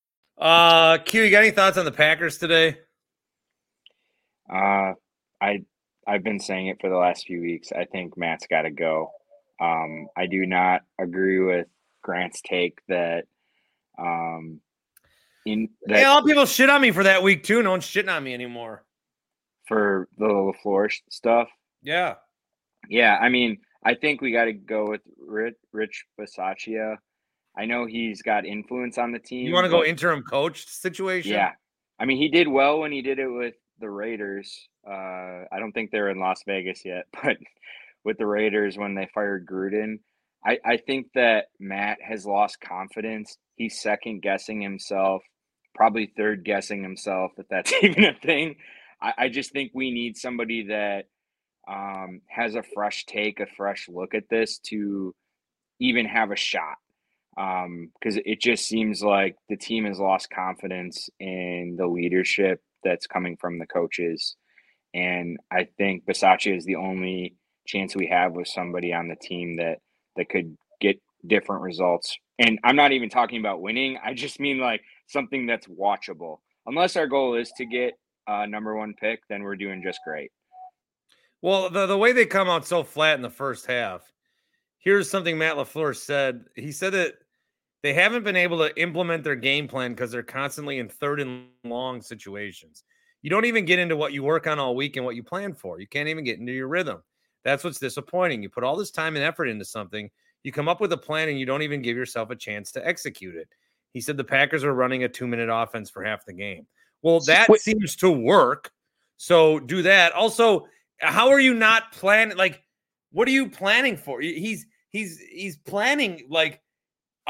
Uh, Q, you got any thoughts on the Packers today? Uh, I I've been saying it for the last few weeks. I think Matt's got to go. Um, I do not agree with Grant's take that um, in that Hey, all people shit on me for that week too. No one's shitting on me anymore. for the Lafleur stuff. Yeah. Yeah, I mean, I think we got to go with Rich, Rich Bisaccia. I know he's got influence on the team. You want to go interim coach situation? Yeah, I mean, he did well when he did it with the Raiders. Uh, I don't think they're in Las Vegas yet, but with the Raiders when they fired Gruden, I, I think that Matt has lost confidence. He's second guessing himself, probably third guessing himself, if that's even a thing. I, I just think we need somebody that um, has a fresh take, a fresh look at this to even have a shot. Um, because it just seems like the team has lost confidence in the leadership that's coming from the coaches. And I think Bisaccia is the only chance we have with somebody on the team that that could get different results. And I'm not even talking about winning. I just mean like something that's watchable. Unless our goal is to get a number one pick, then we're doing just great. Well, the, the way they come out so flat in the first half, here's something Matt LaFleur said. He said that they haven't been able to implement their game plan because they're constantly in third and long situations. You don't even get into what you work on all week and what you plan for. You can't even get into your rhythm. That's what's disappointing. You put all this time and effort into something, you come up with a plan and you don't even give yourself a chance to execute it. He said the Packers are running a two minute offense for half the game. Well, that Wait. seems to work. So do that. Also, how are you not planning? Like, what are you planning for? He's he's he's planning like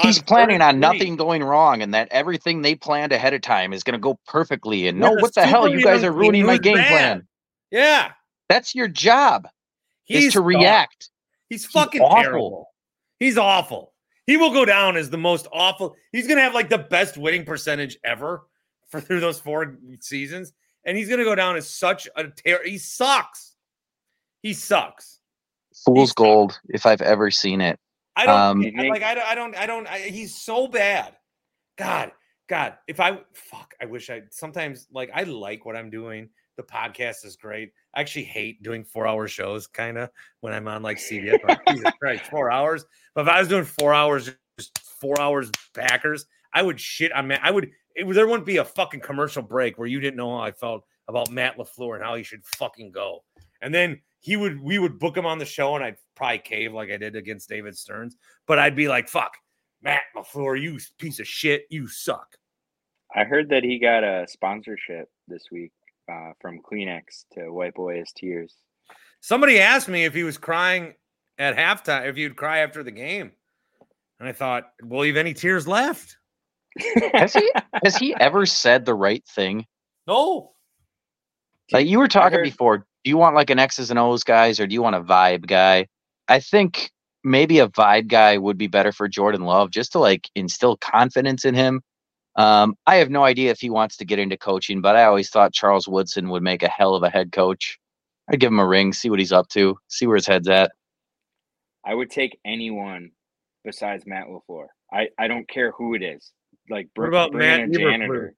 He's on planning on nothing going wrong and that everything they planned ahead of time is going to go perfectly. And Yeah, no, what the hell? You guys are ruining my game bad. plan. Yeah, That's your job he's is to react. He's fucking awful. terrible. He's awful. He will go down as the most awful. He's gonna have like the best winning percentage ever for through those four seasons, and he's gonna go down as such a terror. He sucks. He sucks. Fool's He's- gold, if I've ever seen it. I don't Um, I- like. I don't. I don't. I don't. I, he's so bad. God. God. If I fuck, I wish I. Sometimes like I like what I'm doing. The podcast is great. I actually hate doing four hour shows, kind of when I'm on like CBS. Like, Jesus Christ, four hours. But if I was doing four hours, just four hours Packers, I would shit on Matt. I would. It, would- there wouldn't be a fucking commercial break where you didn't know how I felt about Matt Lafleur and how he should fucking go. And then he would, we would book him on the show, and I'd probably cave like I did against David Stearns. But I'd be like, "Fuck, Matt Lafleur, you piece of shit, you suck." I heard that he got a sponsorship this week uh, from Kleenex to wipe away his tears. Somebody asked me if he was crying at halftime, if he'd cry after the game, and I thought, "Will he have any tears left?" Has he has he ever said the right thing? No. Like you were talking heard- before, do you want like an X's and O's guys or do you want a vibe guy? I think maybe a vibe guy would be better for Jordan Love just to like instill confidence in him. Um, I have no idea if he wants to get into coaching, but I always thought Charles Woodson would make a hell of a head coach. I'd give him a ring, see what he's up to, see where his head's at. I would take anyone besides Matt LaFleur. I, I don't care who it is. Like What about bring in Matt a Eberflus? janitor.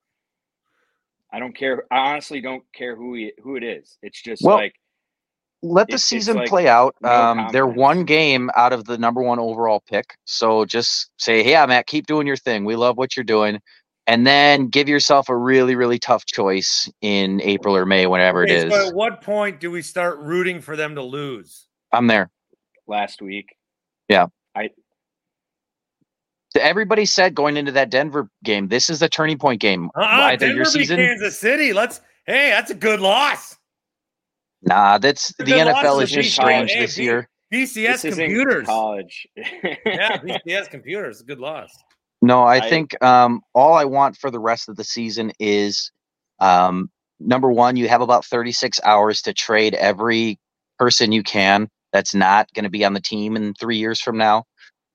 I don't care. I honestly don't care who he, who it is. It's just Well, like Let the It's- it's season like play out. no Um, they're one game out of the number one overall pick. So just say, hey, yeah, Matt, keep doing your thing. We love what you're doing. and then give yourself a really, really tough choice in April or May, whenever Okay, it so at what point do we start rooting for them to lose? I'm there. last week. Everybody said going into that Denver game, this is a turning point game. Uh-uh, Either Denver your beat season, Kansas City. Let's. Hey, that's a good loss. nah, that's the NFL is just strange Hey, this beat- year. BCS This computers. college. Yeah, BCS computers. A good loss. No, I, I- think um, all I want for the rest of the season is um, number one, you have about 36 hours to trade every person you can that's not going to be on the team in three years from now.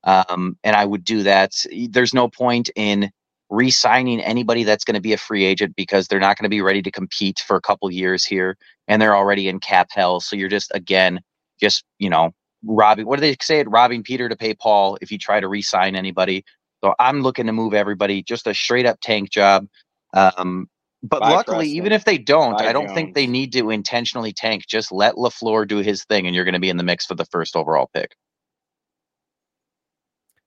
Um, and I would do that. There's no point in re signing anybody that's going to be a free agent because they're not going to be ready to compete for a couple years here and they're already in cap hell. So you're just, again, just, you know, robbing, what do they say it? Robbing Peter to pay Paul if you try to re sign anybody. So I'm looking to move everybody, just a straight up tank job. Um, but luckily, even if they don't, I don't think they need to intentionally tank. Just let Lafleur do his thing, and you're going to be in the mix for the first overall pick.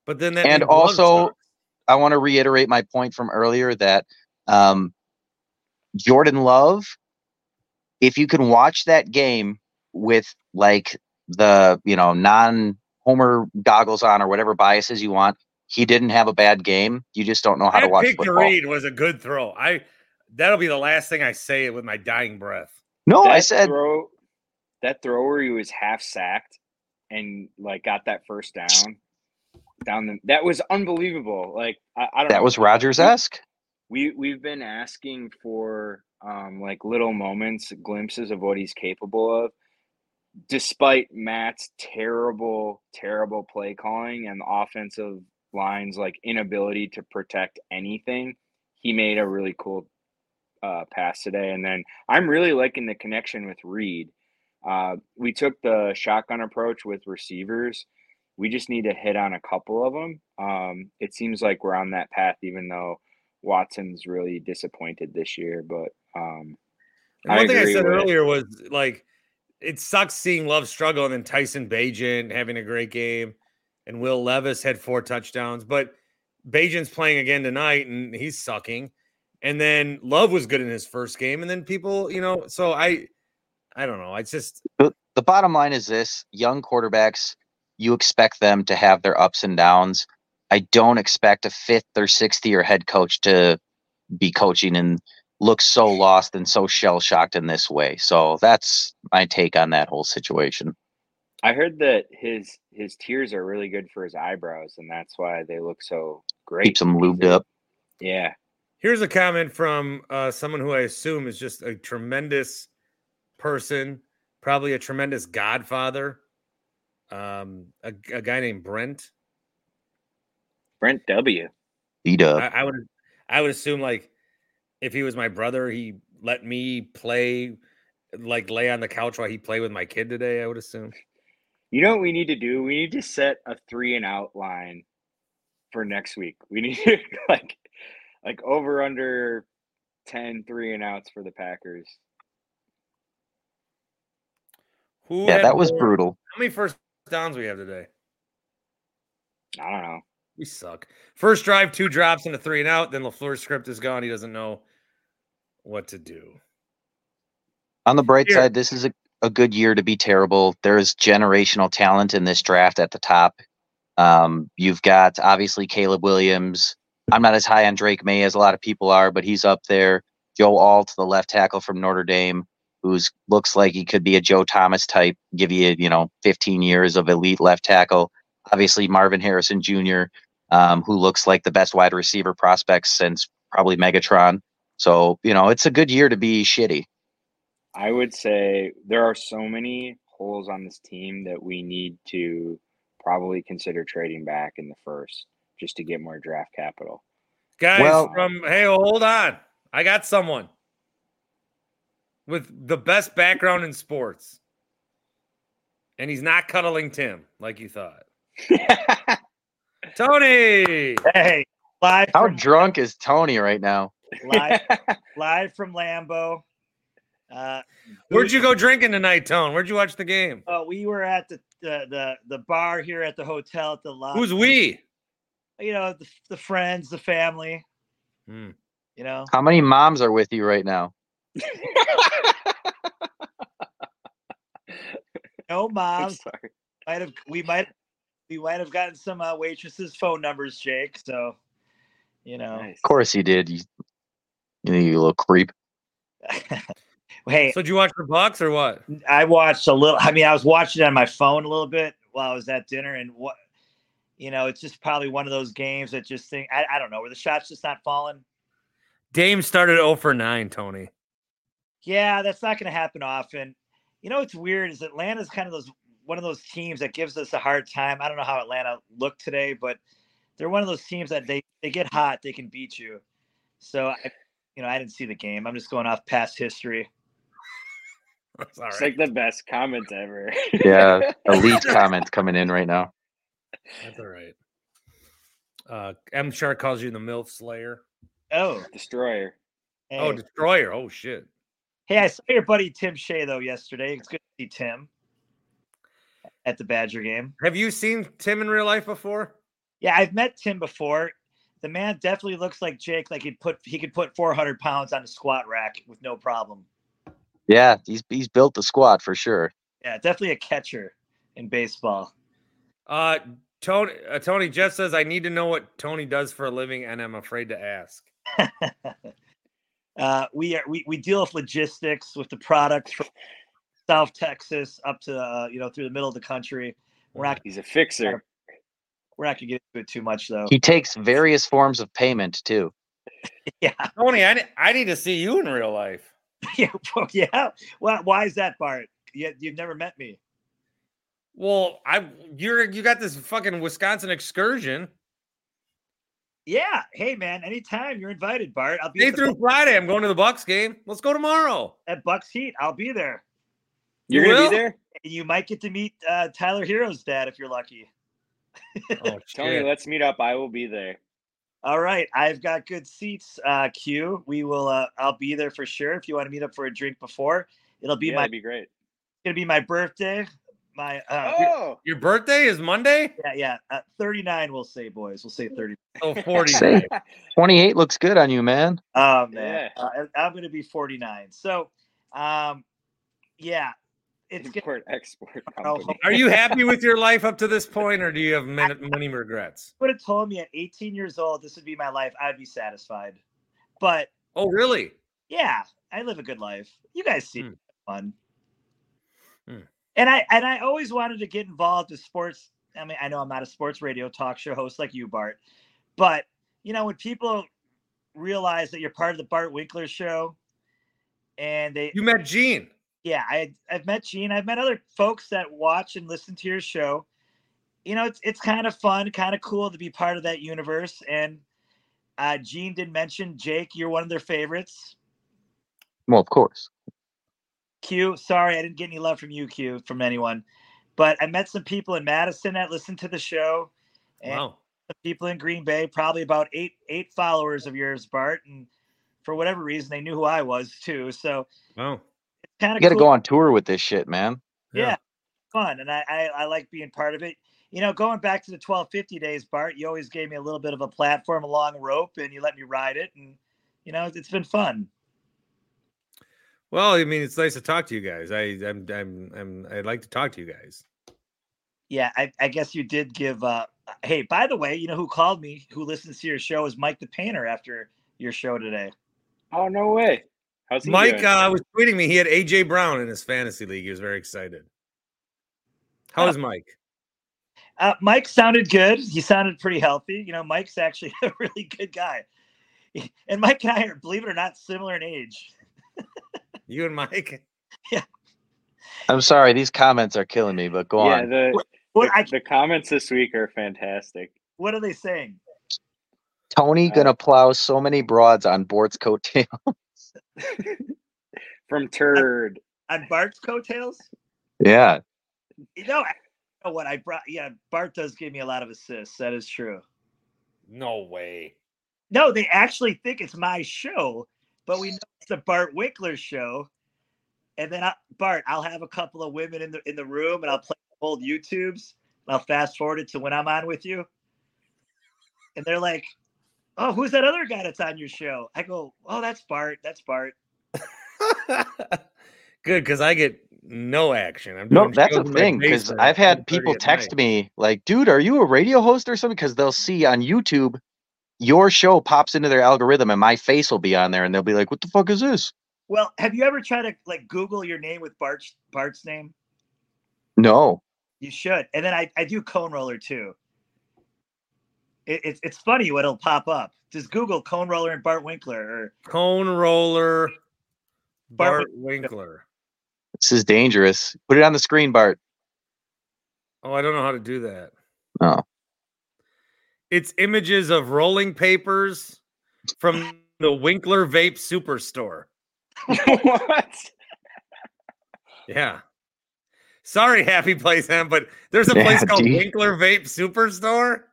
But then that And also- I want to reiterate my point from earlier that um, Jordan Love, if you can watch that game with like the you know non Homer goggles on or whatever biases you want, he didn't have a bad game. You just don't know how to watch pick to football. read was a good throw. I that'll be the last thing I say with my dying breath. No, I said throw, that throw where he was half sacked and like got that first down down the that was unbelievable. Like I, I don't that know. was Rodgers esque. we we've been asking for um like little moments glimpses of what he's capable of despite matt's terrible terrible play calling and the offensive lines like inability to protect anything he made a really cool uh, pass today and then i'm really liking the connection with reed uh, we took the shotgun approach with receivers we just need to hit on a couple of them um, it seems like we're on that path even though Watson's really disappointed this year, but um, And I one thing I said with- earlier was like it sucks seeing Love struggle and then Tyson Bagent having a great game and Will Levis had four touchdowns, but Bagent's playing again tonight and he's sucking. And then Love was good in his first game, and then people, you know, so I I don't know. It's just the, the bottom line is this young quarterbacks you expect them to have their ups and downs. I don't expect a fifth or sixth year head coach to be coaching and look so lost and so shell shocked in this way. So that's my take on that whole situation. I heard that his his tears are really good for his eyebrows, and that's why they look so great. keeps them lubed up. Yeah, Here's a comment from uh, someone who I assume is just a tremendous person, probably a tremendous godfather. Um, a, a guy named Brent. Brent W. beat up I, I would, I would assume like if he was my brother, he let me play, like lay on the couch while he played with my kid today. I would assume. You know what we need to do? We need to set a three and out line for next week. We need to like like over under 10 three and outs for the Packers. Who yeah that was more- brutal How many first downs we have today? I don't know. We suck. First drive, two drops and a three and out. Then Lafleur's script is gone. He doesn't know what to do. on the bright Here. side this is a, a good year to be terrible there's generational talent in this draft at the top um, you've got obviously caleb williams i'm not as high on drake maye as a lot of people are but he's up there joe alt to the left tackle from notre dame who's looks like he could be a joe thomas type give you you know 15 years of elite left tackle obviously marvin harrison jr um, who looks like the best wide receiver prospect since probably megatron so you know it's a good year to be shitty I would say there are so many holes on this team that we need to probably consider trading back in the first just to get more draft capital. Guys Well- from hey, hold on. I got someone with the best background in sports. And he's not cuddling Tim like you thought. Tony. Hey, live How from, drunk is Tony right now? live, live from Lambo. Uh, Where'd you go drinking tonight, Tone? Where'd you watch the game? uh, we were at the, the the the bar here at the hotel at the lobby. Who's we? You know the, the friends, the family. Hmm. You know, How many moms are with you right now? no I'm moms. sorry. Might have we might we might have gotten some uh, waitresses' phone numbers, Jake. So, you know, Nice. Of course you did. You, you, you little creep. hey, So did you watch the Bucks or what? I watched a little. I mean, I was watching it on my phone a little bit while I was at dinner, and what, you know, it's just probably one of those games that just think I, I don't know where the shots just not falling. Dame started 0 for 9, Tony. Yeah, that's not going to happen often. You know what's weird is Atlanta's kind of those one of those teams that gives us a hard time. I don't know how Atlanta looked today, but they're one of those teams that they they get hot, they can beat you. So, I, you know, I didn't see the game. I'm just going off past history. That's all It's right. like the best comments ever. Yeah, elite comments coming in right now. That's all right. Uh, M Shark calls you the MILF Slayer. Oh, Destroyer. hey. Oh, Destroyer. Oh, shit. Hey, I saw your buddy Tim Shea though yesterday. It's good to see Tim at the Badger game. Have you seen Tim in real life before? Yeah, I've met Tim before. The man definitely looks like Jake. Like he'd put he could put 400 pounds on a squat rack with no problem. Yeah, he's he's built the squad for sure. Yeah, definitely a catcher in baseball. Uh, Tony, uh, Tony Jeff says, I need to know what Tony does for a living, and I'm afraid to ask. uh, we are we, we deal with logistics with the products from South Texas up to uh, you know through the middle of the country. We're not He's a fixer. we're not gonna get into it too much though. He takes various forms of payment too. yeah, Tony, I, I need to see you in real life. yeah, well, yeah. Well, why is that, Bart? You, you've never met me. Well, I you're you got this fucking Wisconsin excursion. Yeah. Hey, man. Anytime you're invited, Bart. I'll be Day at, the, through Friday. I'm going to the Bucks game. Let's go tomorrow. at Bucks Heat. I'll be there. You're You gonna will? be there, And you might get to meet uh, Tyler Herro's dad if you're lucky. Oh Tony. Let's meet up. I will be there. All right. I've got good seats, uh, Q. We will. Uh, I'll be there for sure. If you want to meet up for a drink before, it'll be yeah, my. that'd be great. Gonna be my birthday. My. Uh, Oh, Your birthday is Monday? Yeah, yeah. Uh, 39. We'll say, boys. We'll say 30. Oh, 40. Say, 28 looks good on you, man. Oh man, Yeah. uh, I- I'm gonna be 49. So, um, yeah, it's good. import export Oh, company. Are you happy with your life up to this point, or do you have many, many regrets? would have told me at 18 years old this would be my life, I'd be satisfied. But Oh, really? yeah, I live a good life. You guys see Hmm. fun. Hmm. And I and I always wanted to get involved with sports. I mean, I know I'm not a sports radio talk show host like you, Bart, but you know when people realize that you're part of the Bart Winkler show, and they You met Gene. yeah, I I've met Gene. I've met other folks that watch and listen to your show. You know, it's it's kind of fun, kind of cool to be part of that universe. And uh, Gene did mention Jake. You're one of their favorites. Well, of course. Q. Sorry, I didn't get any love from you, Q, from anyone. But I met some people in Madison that listened to the show, and Wow. some people in Green Bay. Probably about eight eight followers of yours, Bart. And for whatever reason, they knew who I was too. So Wow. it's kind You of got to cool. go on tour with this shit, man. yeah, fun and I, I i like being part of it you know going back to the 1250 days bart you always gave me a little bit of a platform a long rope and you let me ride it and you know it's been fun Well, I mean, it's nice to talk to you guys. I, I'm, I'm, I'm, I'd like to talk to you guys. yeah i, I guess you did give uh hey by the way you know who called me who listens to your show is mike the painter after your show today Oh no way. How's he Mike doing? uh, was tweeting me. He had AJ Brown in his fantasy league. He was very excited. How is Mike? uh, mike sounded good he sounded pretty healthy you know mike's actually a really good guy and mike and i are believe it or not similar in age You and Mike? Yeah. I'm sorry, these comments are killing me, but go yeah, on. the, what the i the comments this week are fantastic. what are they saying Tony Uh, gonna plow so many broads on Bort's coattail. From Turd. on bart's coattails yeah. You know, I- you know what I brought? Yeah, Bart does give me a lot of assists. That is true. No way. No, they actually think it's my show, but we know it's a Bart Winkler show. And then I, Bart, I'll have a couple of women in the in the room, and I'll play old YouTubes. And I'll fast forward it to when I'm on with you, and they're like, oh, who's that other guy that's on your show? I go, oh, that's Bart. That's Bart. Good, because I get no action. I'm No, that's a shows in my thing because I've had people text night. me like, "Dude, are you a radio host or something?" Because they'll see on YouTube your show pops into their algorithm and my face will be on there, and they'll be like, "What the fuck is this?" Well, have you ever tried to like Google your name with Bart's Bart's name? No, You should. And then I, I do cone roller too. It, it's it's funny what it'll pop up. Just Google cone roller and Bart Winkler or Cone roller, Bart Bart Winkler. this is dangerous. Put it on the screen, Bart. Oh, I don't know how to do that. Oh, It's images of rolling papers from the Winkler Vape Superstore. what? Yeah. Sorry, Happy Place M, but there's a place called dude. Winkler Vape Superstore.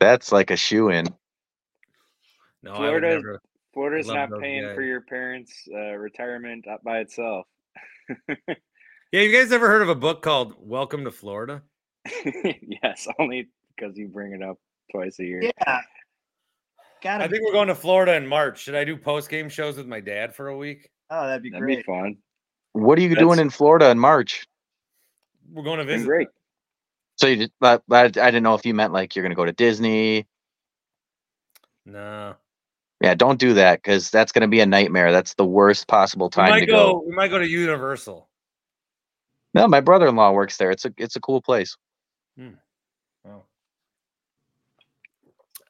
that's like a shoe in. No, I would Florida- never. Florida's not those paying for your parents' uh, retirement by itself. Yeah, you guys ever heard of a book called Welcome to Florida? yes, only because you bring it up twice a year. yeah. Got I to think we're going to Florida in March. Should I do post game shows with my dad for a week? Oh, that'd be That'd great. be fun. What are you That's- doing in Florida in March? We're going to Been visit. great. So you, did, but, but I didn't know if you meant like you're gonna go to Disney. No. Yeah, don't do that because that's gonna be a nightmare. That's the worst possible We time might to go, go. we might go to Universal. No, my brother-in-law works there. It's a it's a cool place. Oh.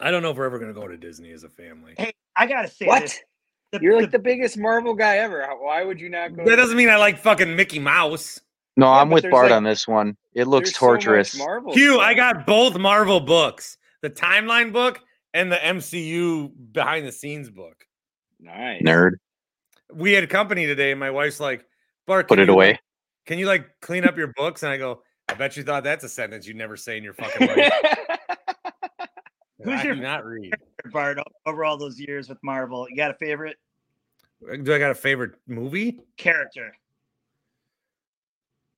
I don't know if we're ever going to go to Disney as a family. Hey, I gotta say What? this. The, You're like the- the biggest Marvel guy ever. Why would you not go? That to- doesn't mean I like fucking Mickey Mouse. No, Yeah, I'm with Bart like- on this one. It looks There's so torturous. Marvel Hugh, stuff. I got both Marvel books the timeline book and the MCU behind the scenes book. nice Nerd, We had company today, and my wife's like, Bart, put it away. like- can you like clean up your books? And I go, I bet you thought that's a sentence you'd never say in your fucking life. Who's I your- do not read. Bart over all those years with Marvel. You got a favorite Do I got a favorite movie? character?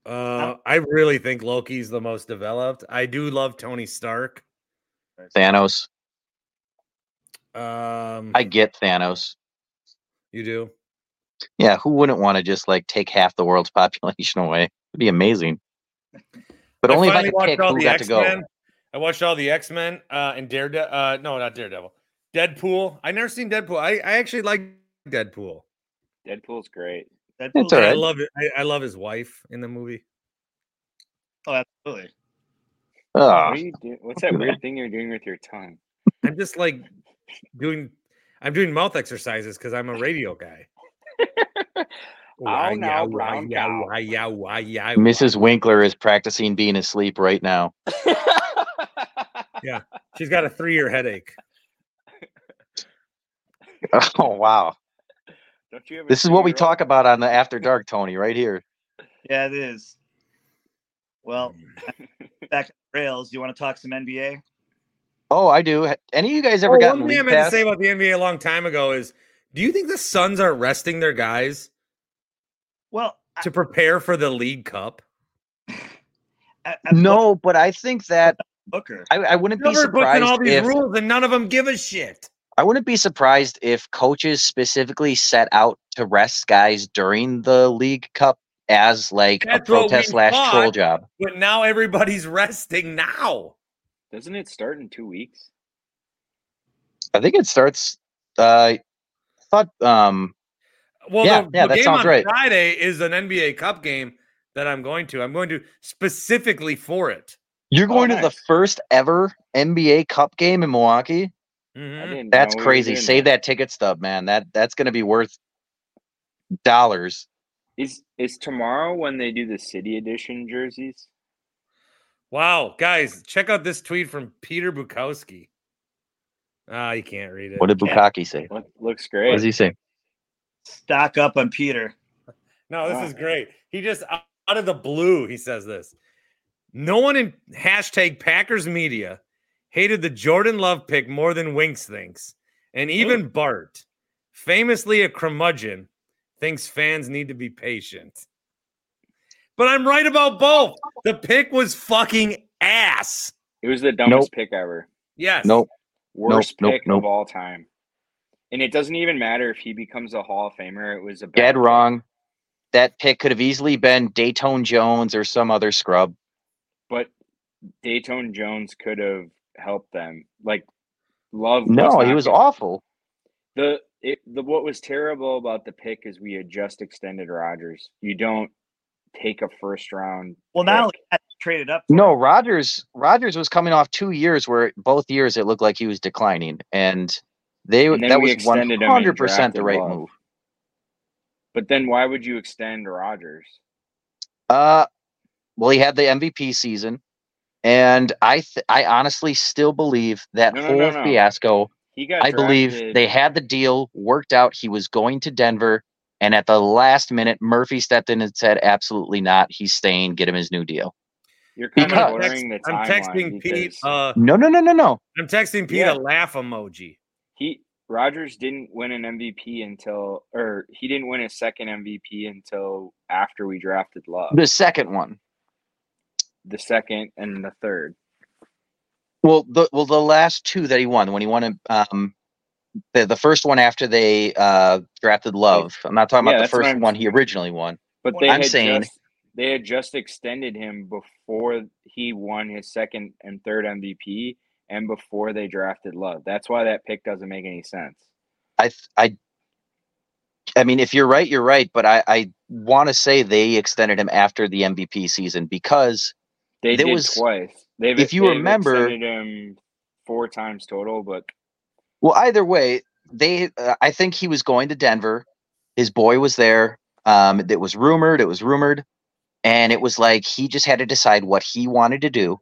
Uh, I really think Loki's the most developed. I do love Tony Stark. Thanos. Um, I get Thanos. you do. Yeah, who wouldn't want to just like take half the world's population away? It'd be amazing. But I only if I finally could watched pick all who the got to go. X-Men. I watched all the X Men uh, and Daredevil. Uh, no, not Daredevil. Deadpool. I never seen Deadpool. I, I actually like Deadpool. Deadpool's great. Deadpool's It's I love it. I, I love his wife in the movie. Oh, absolutely. Ugh. What are you doing? What's that weird thing you're doing with your tongue? I'm just like doing. I'm doing mouth exercises because I'm a radio guy. Ow, now, brown cow. Mrs. Winkler is practicing being asleep right now. Yeah, she's got a three year headache. Oh wow. Don't you have a This is what we three-year-old? talk about on the After Dark, Tony, right here. Yeah, it is. Well, back to rails. Do you want to talk some NBA? Oh, I do. Any of you guys ever Oh, gotten one thing I League meant to say about the NBA a long time ago is, do you think the Suns are resting their guys Well, I, to prepare for the League Cup? I, I, No, but I think that Booker. I, I wouldn't be Silver booking all surprised these if rules and none of them give a shit. I wouldn't be surprised if coaches specifically set out to rest guys during the League Cup as like That's a protest slash troll job. But now everybody's resting now. Doesn't it start in two weeks? I think it starts. Uh, I thought um, Well, Yeah, the, yeah, the that game sounds on right. Friday is an NBA Cup game that I'm going to. I'm going to specifically for it. You're Oh, going to the first ever NBA Cup game in Milwaukee. I Mhm. That's know we crazy. Save that ticket stub, man. That that's going to be worth dollars. Is is tomorrow when they do the city edition jerseys? Wow, guys, check out this tweet from Peter Bukowski. Ah, you can't read it. What did Bukaki say? Look, looks great. What does he say? Stock up on Peter. No, this Wow. is great. He just out out of the blue, he says this. No one in hashtag Packers media hated the Jordan Love pick more than Winks thinks. And even Bart, famously a curmudgeon, thinks fans need to be patient. But I'm right about both. The pick was fucking ass. It was the dumbest Nope. pick ever. Yes. Nope. Worst nope, pick nope. of all time. And it doesn't even matter if he becomes a Hall of Famer. It was a bad Dead pick. wrong. That pick could have easily been Dayton Jones or some other scrub. But Dayton Jones could have helped them. Like Love. No, not he was gonna- awful. The it the what was terrible about the pick is we had just extended Rodgers. You don't take a first round. Well, not pick. only that, traded up. No, him. Rodgers Rodgers was coming off two years where both years it looked like he was declining, and they And that was one extended him and hundred percent the right Love. move. But then why would you extend Rodgers? Uh, well, he had the MVP season, and I th- I honestly still believe that No, no, whole no, no. fiasco. He got I believe they had the deal worked out. He was going to Denver, and at the last minute, Murphy stepped in and said, "Absolutely not. He's staying. Get him his new deal." You're I'm, kind Because- of gonna text, blurring the I'm texting Pete. Uh, No, no, no, no, no. I'm texting Pete Yeah. a laugh emoji. he Rodgers didn't win an MVP until or he didn't win a second MVP until after we drafted Love. The second one. The second and the third. Well, the well the last two that he won when he won um the the first one after they uh drafted Love. I'm not talking Yeah, about the first one he originally won. But they I'm had saying- just, they had just extended him before he won his second and third MVP and before they drafted Love. That's why that pick doesn't make any sense. I I I mean if you're right, you're right, but I I want to say they extended him after the MVP season because They There did was- twice. They've if you they've remember- him four times total, but Well, either way, they uh, I think he was going to Denver. His boy was there. Um, it was rumored. It was rumored, and it was like he just had to decide what he wanted to do.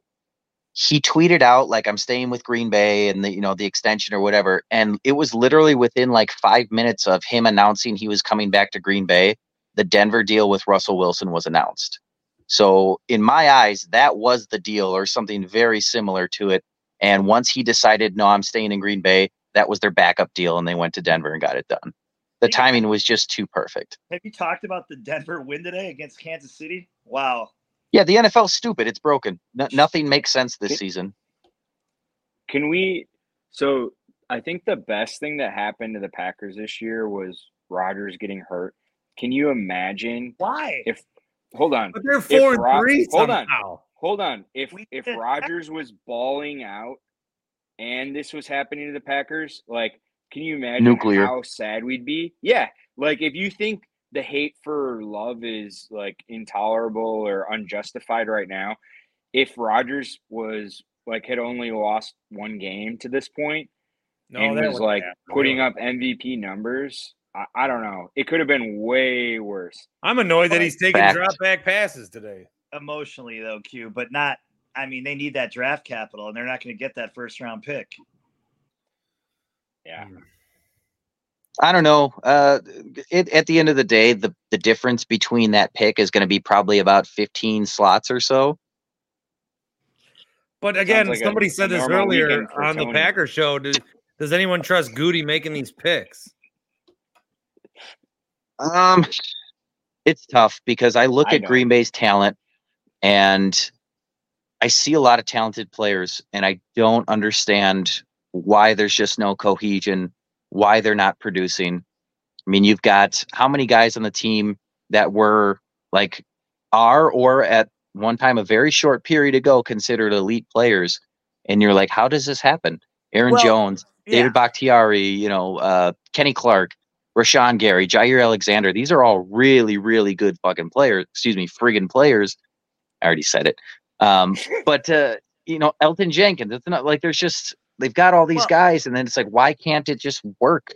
He tweeted out like, "I'm staying with Green Bay," and the you know the extension or whatever. And it was literally within like five minutes of him announcing he was coming back to Green Bay. The Denver deal with Russell Wilson was announced. So in my eyes, that was the deal or something very similar to it. And once he decided, no, I'm staying in Green Bay, that was their backup deal, and they went to Denver and got it done. The timing was just too perfect. Have you talked about the Denver win today against Kansas City? Wow. Yeah, the NFL's stupid. It's broken. No, nothing makes sense this season. Can we? So I think the best thing that happened to the Packers this year was Rodgers getting hurt. Can you imagine? Why? If hold on, But they're If four and Ro- three hold on. hold on. If if Rodgers was balling out and this was happening to the Packers, like, can you imagine Nuclear. how sad we'd be? Yeah, like if you think the hate for love is like intolerable or unjustified right now, if Rodgers was like had only lost one game to this point No, and that was like happen. putting up MVP numbers, I, I don't know. It could have been way worse. I'm annoyed that he's taking Fact. drop back passes today. Emotionally though, Q, but not. I mean, they need that draft capital, and they're not going to get that first round pick. Yeah. I don't know. Uh, it, at the end of the day, the, the difference between that pick is going to be probably about 15 slots or so. But again, like somebody a said this earlier weekend for on the Tony. Packer show. Does, does anyone trust Gutey making these picks? Um, it's tough because I look I at know. Green Bay's talent and I see a lot of talented players, and I don't understand why there's just no cohesion, why they're not producing. I mean, you've got how many guys on the team that were like are or at one time a very short period ago considered elite players, and you're like, how does this happen? Aaron Well, Jones, Yeah. David Bakhtiari, you know, uh, Kenny Clark, Rashan Gary, Jaire Alexander. These are all really, really good fucking players. Excuse me, friggin' players. I already said it. Um, but uh, you know, Elgton Jenkins. It's not like there's just they've got all these Well- guys, and then it's like, why can't it just work?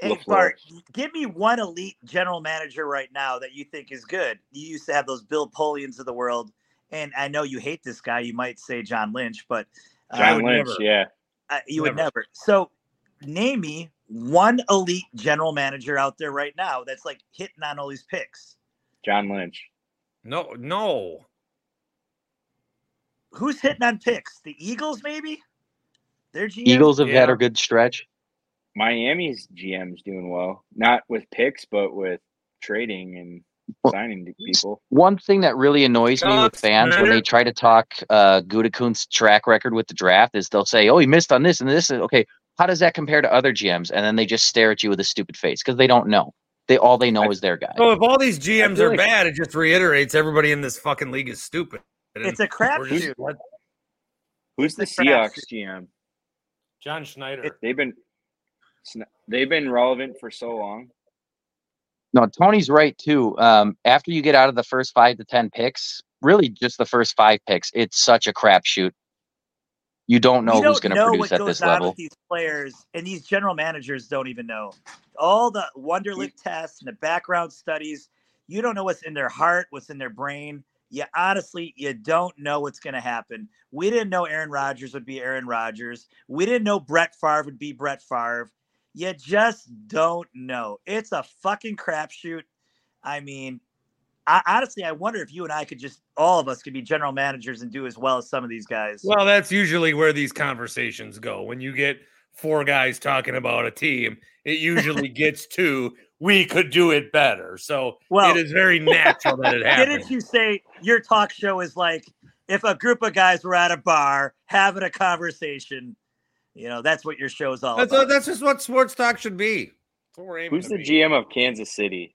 Hey Bart, give me one elite general manager right now that you think is good. You used to have those Bill Polians of the world, and I know you hate this guy. You might say John Lynch, but uh, John Lynch, never. yeah. uh, you would Never. never. So, name me one elite general manager out there right now that's like hitting on all these picks. John Lynch. No, no. Who's hitting on picks? The Eagles, maybe. Their GM? Eagles have had a good stretch. Miami's GM's doing well, not with picks, but with trading and signing people. One thing that really annoys me with Shots fans when they try to talk uh, Gutekunst's track record with the draft is they'll say, "Oh, he missed on this and this." Okay, how does that compare to other GMs? And then they just stare at you with a stupid face because they don't know. They all they know is their guy. So if all these GMs are like- bad, it just reiterates everybody in this fucking league is stupid. And It's a we're just- crapshoot. Who's the It's a. Seahawks GM? John Schneider. They've been they've been relevant for so long. No, Tony's right too. Um, after you get out of the first five to ten picks, really just the first five picks, it's such a crapshoot. You don't know we who's don't going to produce what at goes this on level. with these players, and these general managers don't even know all the Wonderlic tests and the background studies. You don't know what's in their heart, what's in their brain. You honestly, you don't know what's going to happen. We didn't know Aaron Rodgers would be Aaron Rodgers. We didn't know Brett Favre would be Brett Favre. You just don't know. It's a fucking crapshoot. I mean, I, honestly, I wonder if you and I could just, all of us could be general managers and do as well as some of these guys. Well, that's usually where these conversations go. When you get four guys talking about a team, it usually gets to we could do it better. So Well- it is very natural that it happens. Didn't you say your talk show is like if a group of guys were at a bar having a conversation? You know, that's what your show is all That's about. that's just what sports talk should be. What we're aiming Who's to the be. GM of Kansas City?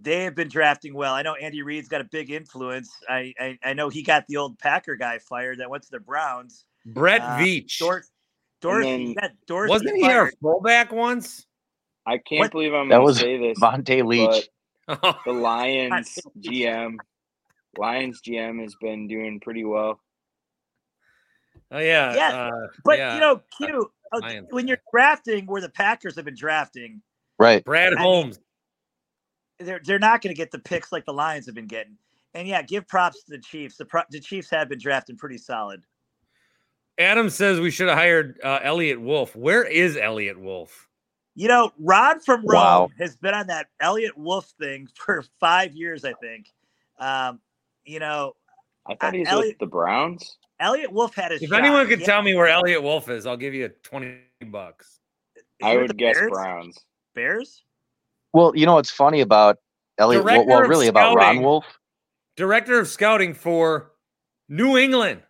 They have been drafting well. I know Andy Reid's got a big influence. I I, I know he got the old Packer guy fired that went to the Browns. Brett Uh, Veach. Dor- Dorsey, then- yeah, Dorsey Wasn't he our fullback once? I can't What? believe I'm That going to was say this. Vonta Leach. the Lions GM, Lions GM has been doing pretty well. Oh yeah. Yeah, uh, But yeah. you know, Q, uh, when you're drafting where the Packers have been drafting, Right. Brad I mean, Holmes. They're they're not going to get the picks like the Lions have been getting. And yeah, give props to the Chiefs. The, pro- the Chiefs have been drafting pretty solid. Adam says we should have hired uh, Eliot Wolf. Where is Eliot Wolf? You know, Rod from Rome Wow. has been on that Eliot Wolf thing for five years, I think. Um, you know, I thought he was Eliot- with the Browns. Eliot Wolf had his. If shot. anyone could Yeah, tell me where Eliot Wolf is, I'll give you twenty bucks. I would the guess Bears? Browns. Bears. Well, you know what's funny about Eliot? Well, Director well of really about Ron. Wolf. Director of scouting for New England.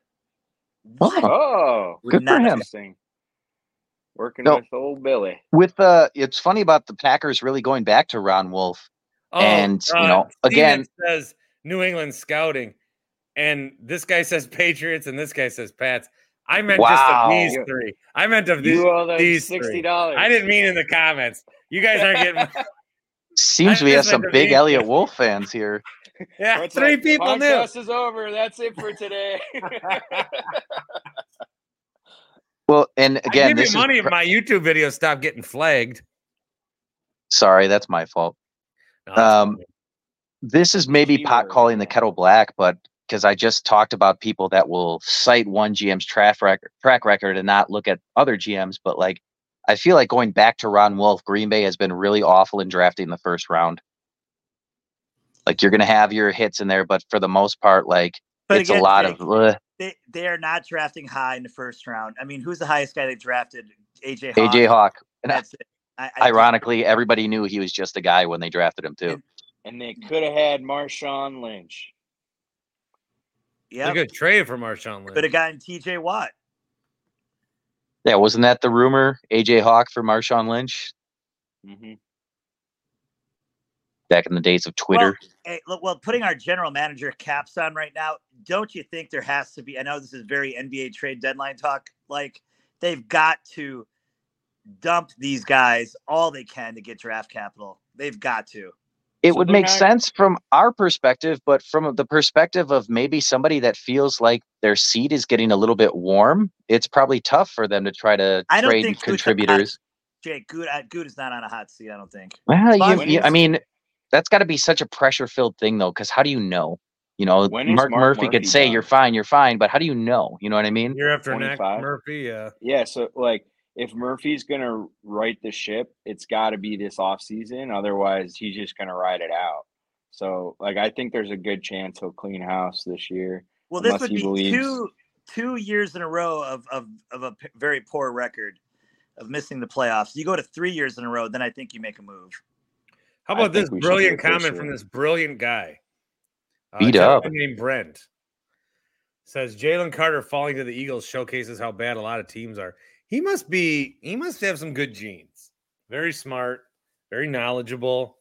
What? Oh, Good for him. Working No. with old Billy. With uh, it's funny about the Packers really going back to Ron Wolf. Oh, And, you know, Steven again- says New England scouting, and this guy says Patriots, and this guy says Pats. I meant just of these three. I meant of these. You owe them these three. sixty dollars. I didn't mean in the comments. You guys aren't getting. Seems I we have some big be- Eliot Wolf fans here. Yeah, What's three up? people knew. Podcast is over. That's it for today. Well, and I again, give this you is money if my YouTube videos stop getting flagged. sorry, that's my fault. No, that's Um, fine. This is maybe pot calling the kettle black, but because I just talked about people that will cite one GM's track record, track record and not look at other GMs, but like I feel like going back to Ron Wolf, Green Bay has been really awful in drafting the first round. Like you're gonna have your hits in there, but for the most part, like But it's again, a lot Jake, of ugh, they they are not drafting high in the first round. I mean, who's the highest guy they've drafted? AJ Hawk. AJ Hawk. And That's it. I, I ironically, everybody knew he was just a guy when they drafted him too. and they could have had Marshawn Lynch. Yeah, a good trade for Marshawn Lynch. could have gotten T.J. Watt. Yeah, wasn't that the rumor? AJ Hawk for Marshawn Lynch hmm back in the days of Twitter. Well, hey, look, well, putting our general manager caps on right now, don't you think there has to be? I know this is very NBA trade deadline talk. Like they've got to dump these guys all they can to get draft capital. They've got to. It So would make not- sense from our perspective, but from the perspective of maybe somebody that feels like their seat is getting a little bit warm, it's probably tough for them to try to I don't trade think Gute's hot- contributors. Jake, Good, Good is not on a hot seat. I don't think. Well, you, you- I mean, that's got to be such a pressure-filled thing, though, because how do you know? You know, When is Mark, Mark Murphy, Murphy could say done? you're fine, you're fine, but how do you know? You know what I mean? Year after next, 25. Murphy. Yeah. Yeah, so like if Murphy's gonna right the ship, it's got to be this off season. Otherwise, he's just gonna ride it out. So like I think there's a good chance he'll clean house this year. Well, this would be believes- two two years in a row of of of a p- very poor record of missing the playoffs. You go to three years in a row, then I think you make a move. How about think this brilliant do it comment from this brilliant guy? Uh, Beat gentleman up. Named Brent says Jalen Carter falling to the Eagles showcases how bad a lot of teams are. He must be. He must have some good genes. Very smart. Very knowledgeable.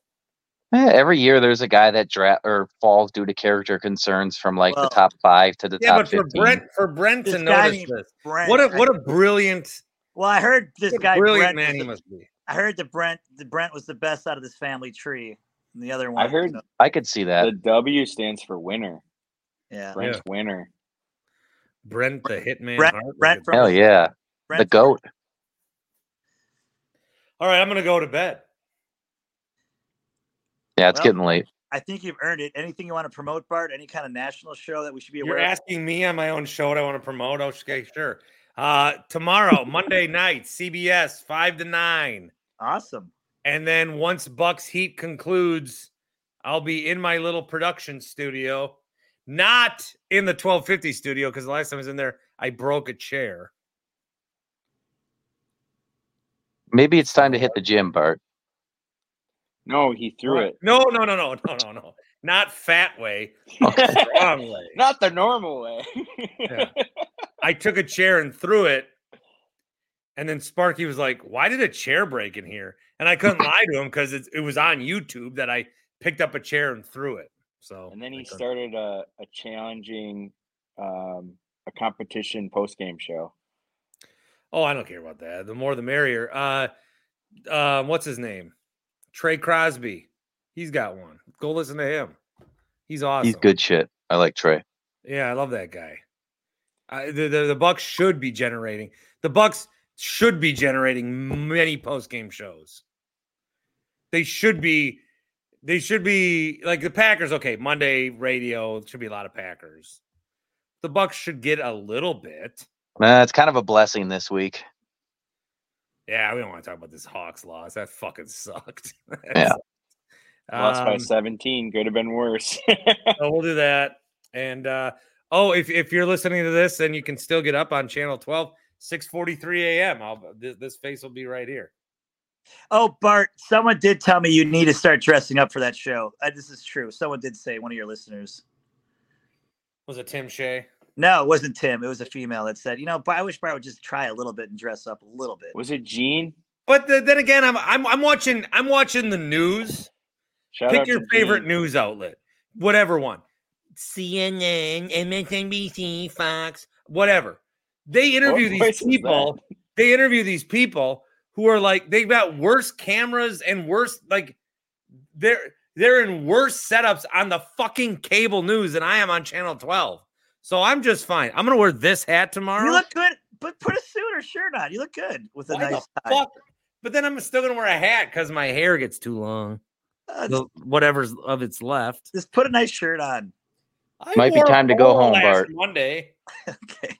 Eh, every year there's a guy that dra- or falls due to character concerns from like Well, the top five to the Yeah, top but for 15. Brent, for Brent to This guy notice this, Brent. what a what a brilliant, well, I heard this what guy brilliant Brent. man was he the- must be. I heard that Brent, the Brent was the best out of this family tree, and the other one. I heard so, I could see that. the W stands for winner. yeah. Brent's winner. Brent the Hitman. Brent- Brent like from- Hell yeah. The Brent, GOAT. All right, I'm gonna go to bed. Yeah, it's Well, getting late. I think you've earned it. Anything you want to promote, Bart? Any kind of national show that we should be You're aware of? asking me on my own show what I want to promote. Okay, sure. Uh, tomorrow, Monday night, CBS, five to nine. Awesome. And then once Bucks Heat concludes, I'll be in my little production studio, not in the 1250 studio, because the last time I was in there, I broke a chair. Maybe it's time to hit the gym, Bart. No, he threw it. No, no, no, no, no, no, no. Not fat way, strong way. Not the normal way. Yeah. I took a chair and threw it. And then Sparky was like, Why did a chair break in here? And I couldn't lie to him because it was on YouTube that I picked up a chair and threw it. So And then he started a, a challenging, um, a competition post game show. Oh, I don't care about that. The more the merrier. Uh uh, what's his name? Trey Crosby. He's got one. Go listen to him. He's awesome. He's good shit. I like Trey. Yeah, I love that guy. I, the, the the Bucks should be generating. The Bucks should be generating many post game shows. They should be. They should be like the Packers. Okay, Monday radio should be a lot of Packers. The Bucks should get a little bit. Uh, it's kind of a blessing this week. Yeah, we don't want to talk about this Hawks loss. That fucking sucked. That Yeah. sucked. Lost by Um, 17. Could have been worse. so we'll do that. And uh oh, if if you're listening to this, then you can still get up on channel 12, 6:43 a.m. I'll this, this face will be right here. Oh, Bart, someone did tell me you need to start dressing up for that show. Uh, this is true. Someone did say, one of your listeners. Was it Tim Shea? No, it wasn't Tim. It was a female that said, you know, I wish Bart would just try a little bit and dress up a little bit. Was it Gene? But the, then again, I'm I'm I'm watching I'm watching the news. Shout Pick your favorite Gene. news outlet, whatever one. CNN, MSNBC, Fox, whatever. They interview voice these people. They interview these people who are like they've got worse cameras and worse like they're they're in worse setups on the fucking cable news than I am on channel 12. So I'm just fine. I'm gonna wear this hat tomorrow. You look good, but put a suit or shirt on. You look good with a Why nice the tie. fuck? But then I'm still gonna wear a hat because my hair gets too long. Uh, The- whatever's of it's left. Just put a nice shirt on. I Might be time to go home, last Bart. Monday. Okay.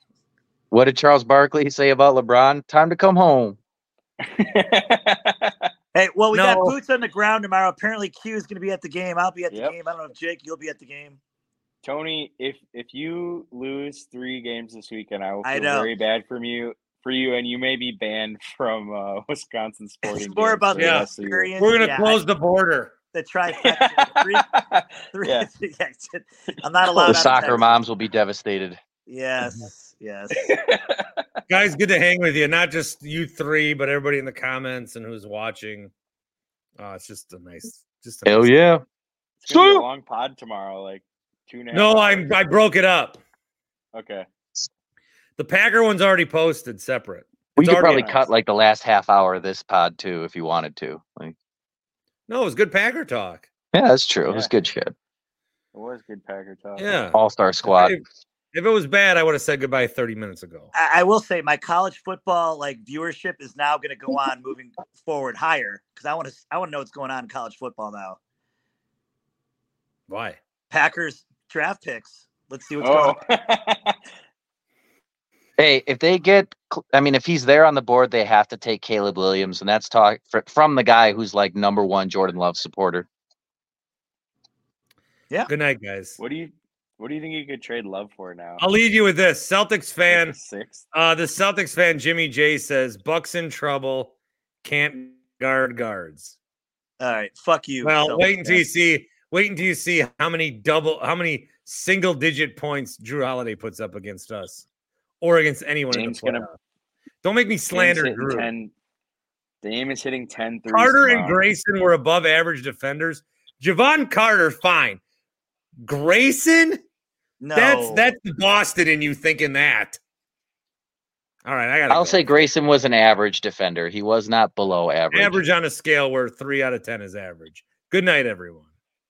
What did Charles Barkley say about LeBron? Time to come home. Hey, well, we got boots on the ground tomorrow. Apparently, Q is going to be at the game. I'll be at the Yep. game. I don't know if Jake, you'll be at the game. Tony, if if you lose three games this weekend, I will I feel know. very bad from you for you, and you may be banned from uh, Wisconsin sporting. It's more about the Yeah. rest of the year. experience. We're gonna Yeah, close the border. the trifecta. three, three, Yeah. yes. I'm not allowed. The soccer Texas. moms will be devastated. Yes, yes. Guys, good to hang with you. Not just you three, but everybody in the comments and who's watching. Oh, it's just a nice, just a Hell nice- yeah. It's gonna be a long pod tomorrow, like two and a half. No, hours. I I broke it up. okay. The Packer one's already posted separate. We It's could already probably nice. cut like the last half hour of this pod too if you wanted to. Like, No, it was good Packer talk. yeah, that's true. It was Yeah. good shit. It was good Packer talk. Yeah. All star squad. If, if it was bad, I would have said goodbye 30 minutes ago. I, I will say my college football like viewership is now going to go on moving forward higher because I want to I want to know what's going on in college football now. Why? Packers draft picks. Let's see what's going Oh. on. Hey, if they get, I mean, if he's there on the board, they have to take Caleb Williams, and that's talk fr- from the guy who's like number one Jordan Love supporter. Yeah. Good night, guys. what do you what do you think you could trade love for now? I'll leave you with this. Celtics fan, Six. sixth? uh, the Celtics fan Jimmy J says Bucks in trouble, can't guard guards. All right, fuck you. Well, Celtics wait until you see. Wait until you see how many double, how many single digit points Jrue Holiday puts up against us, or against anyone Dame's in the gonna- Don't make me slander Dame's hitting Jrue. 10, Dame is hitting 10 threes Carter and. Grayson were above average defenders. Jevon Carter, fine. Grayson, No, that's that's Boston in you thinking that. All right, I got. I'll say Grayson was an average defender. He was not below average. average on a scale where three out of ten is average. Good night, everyone.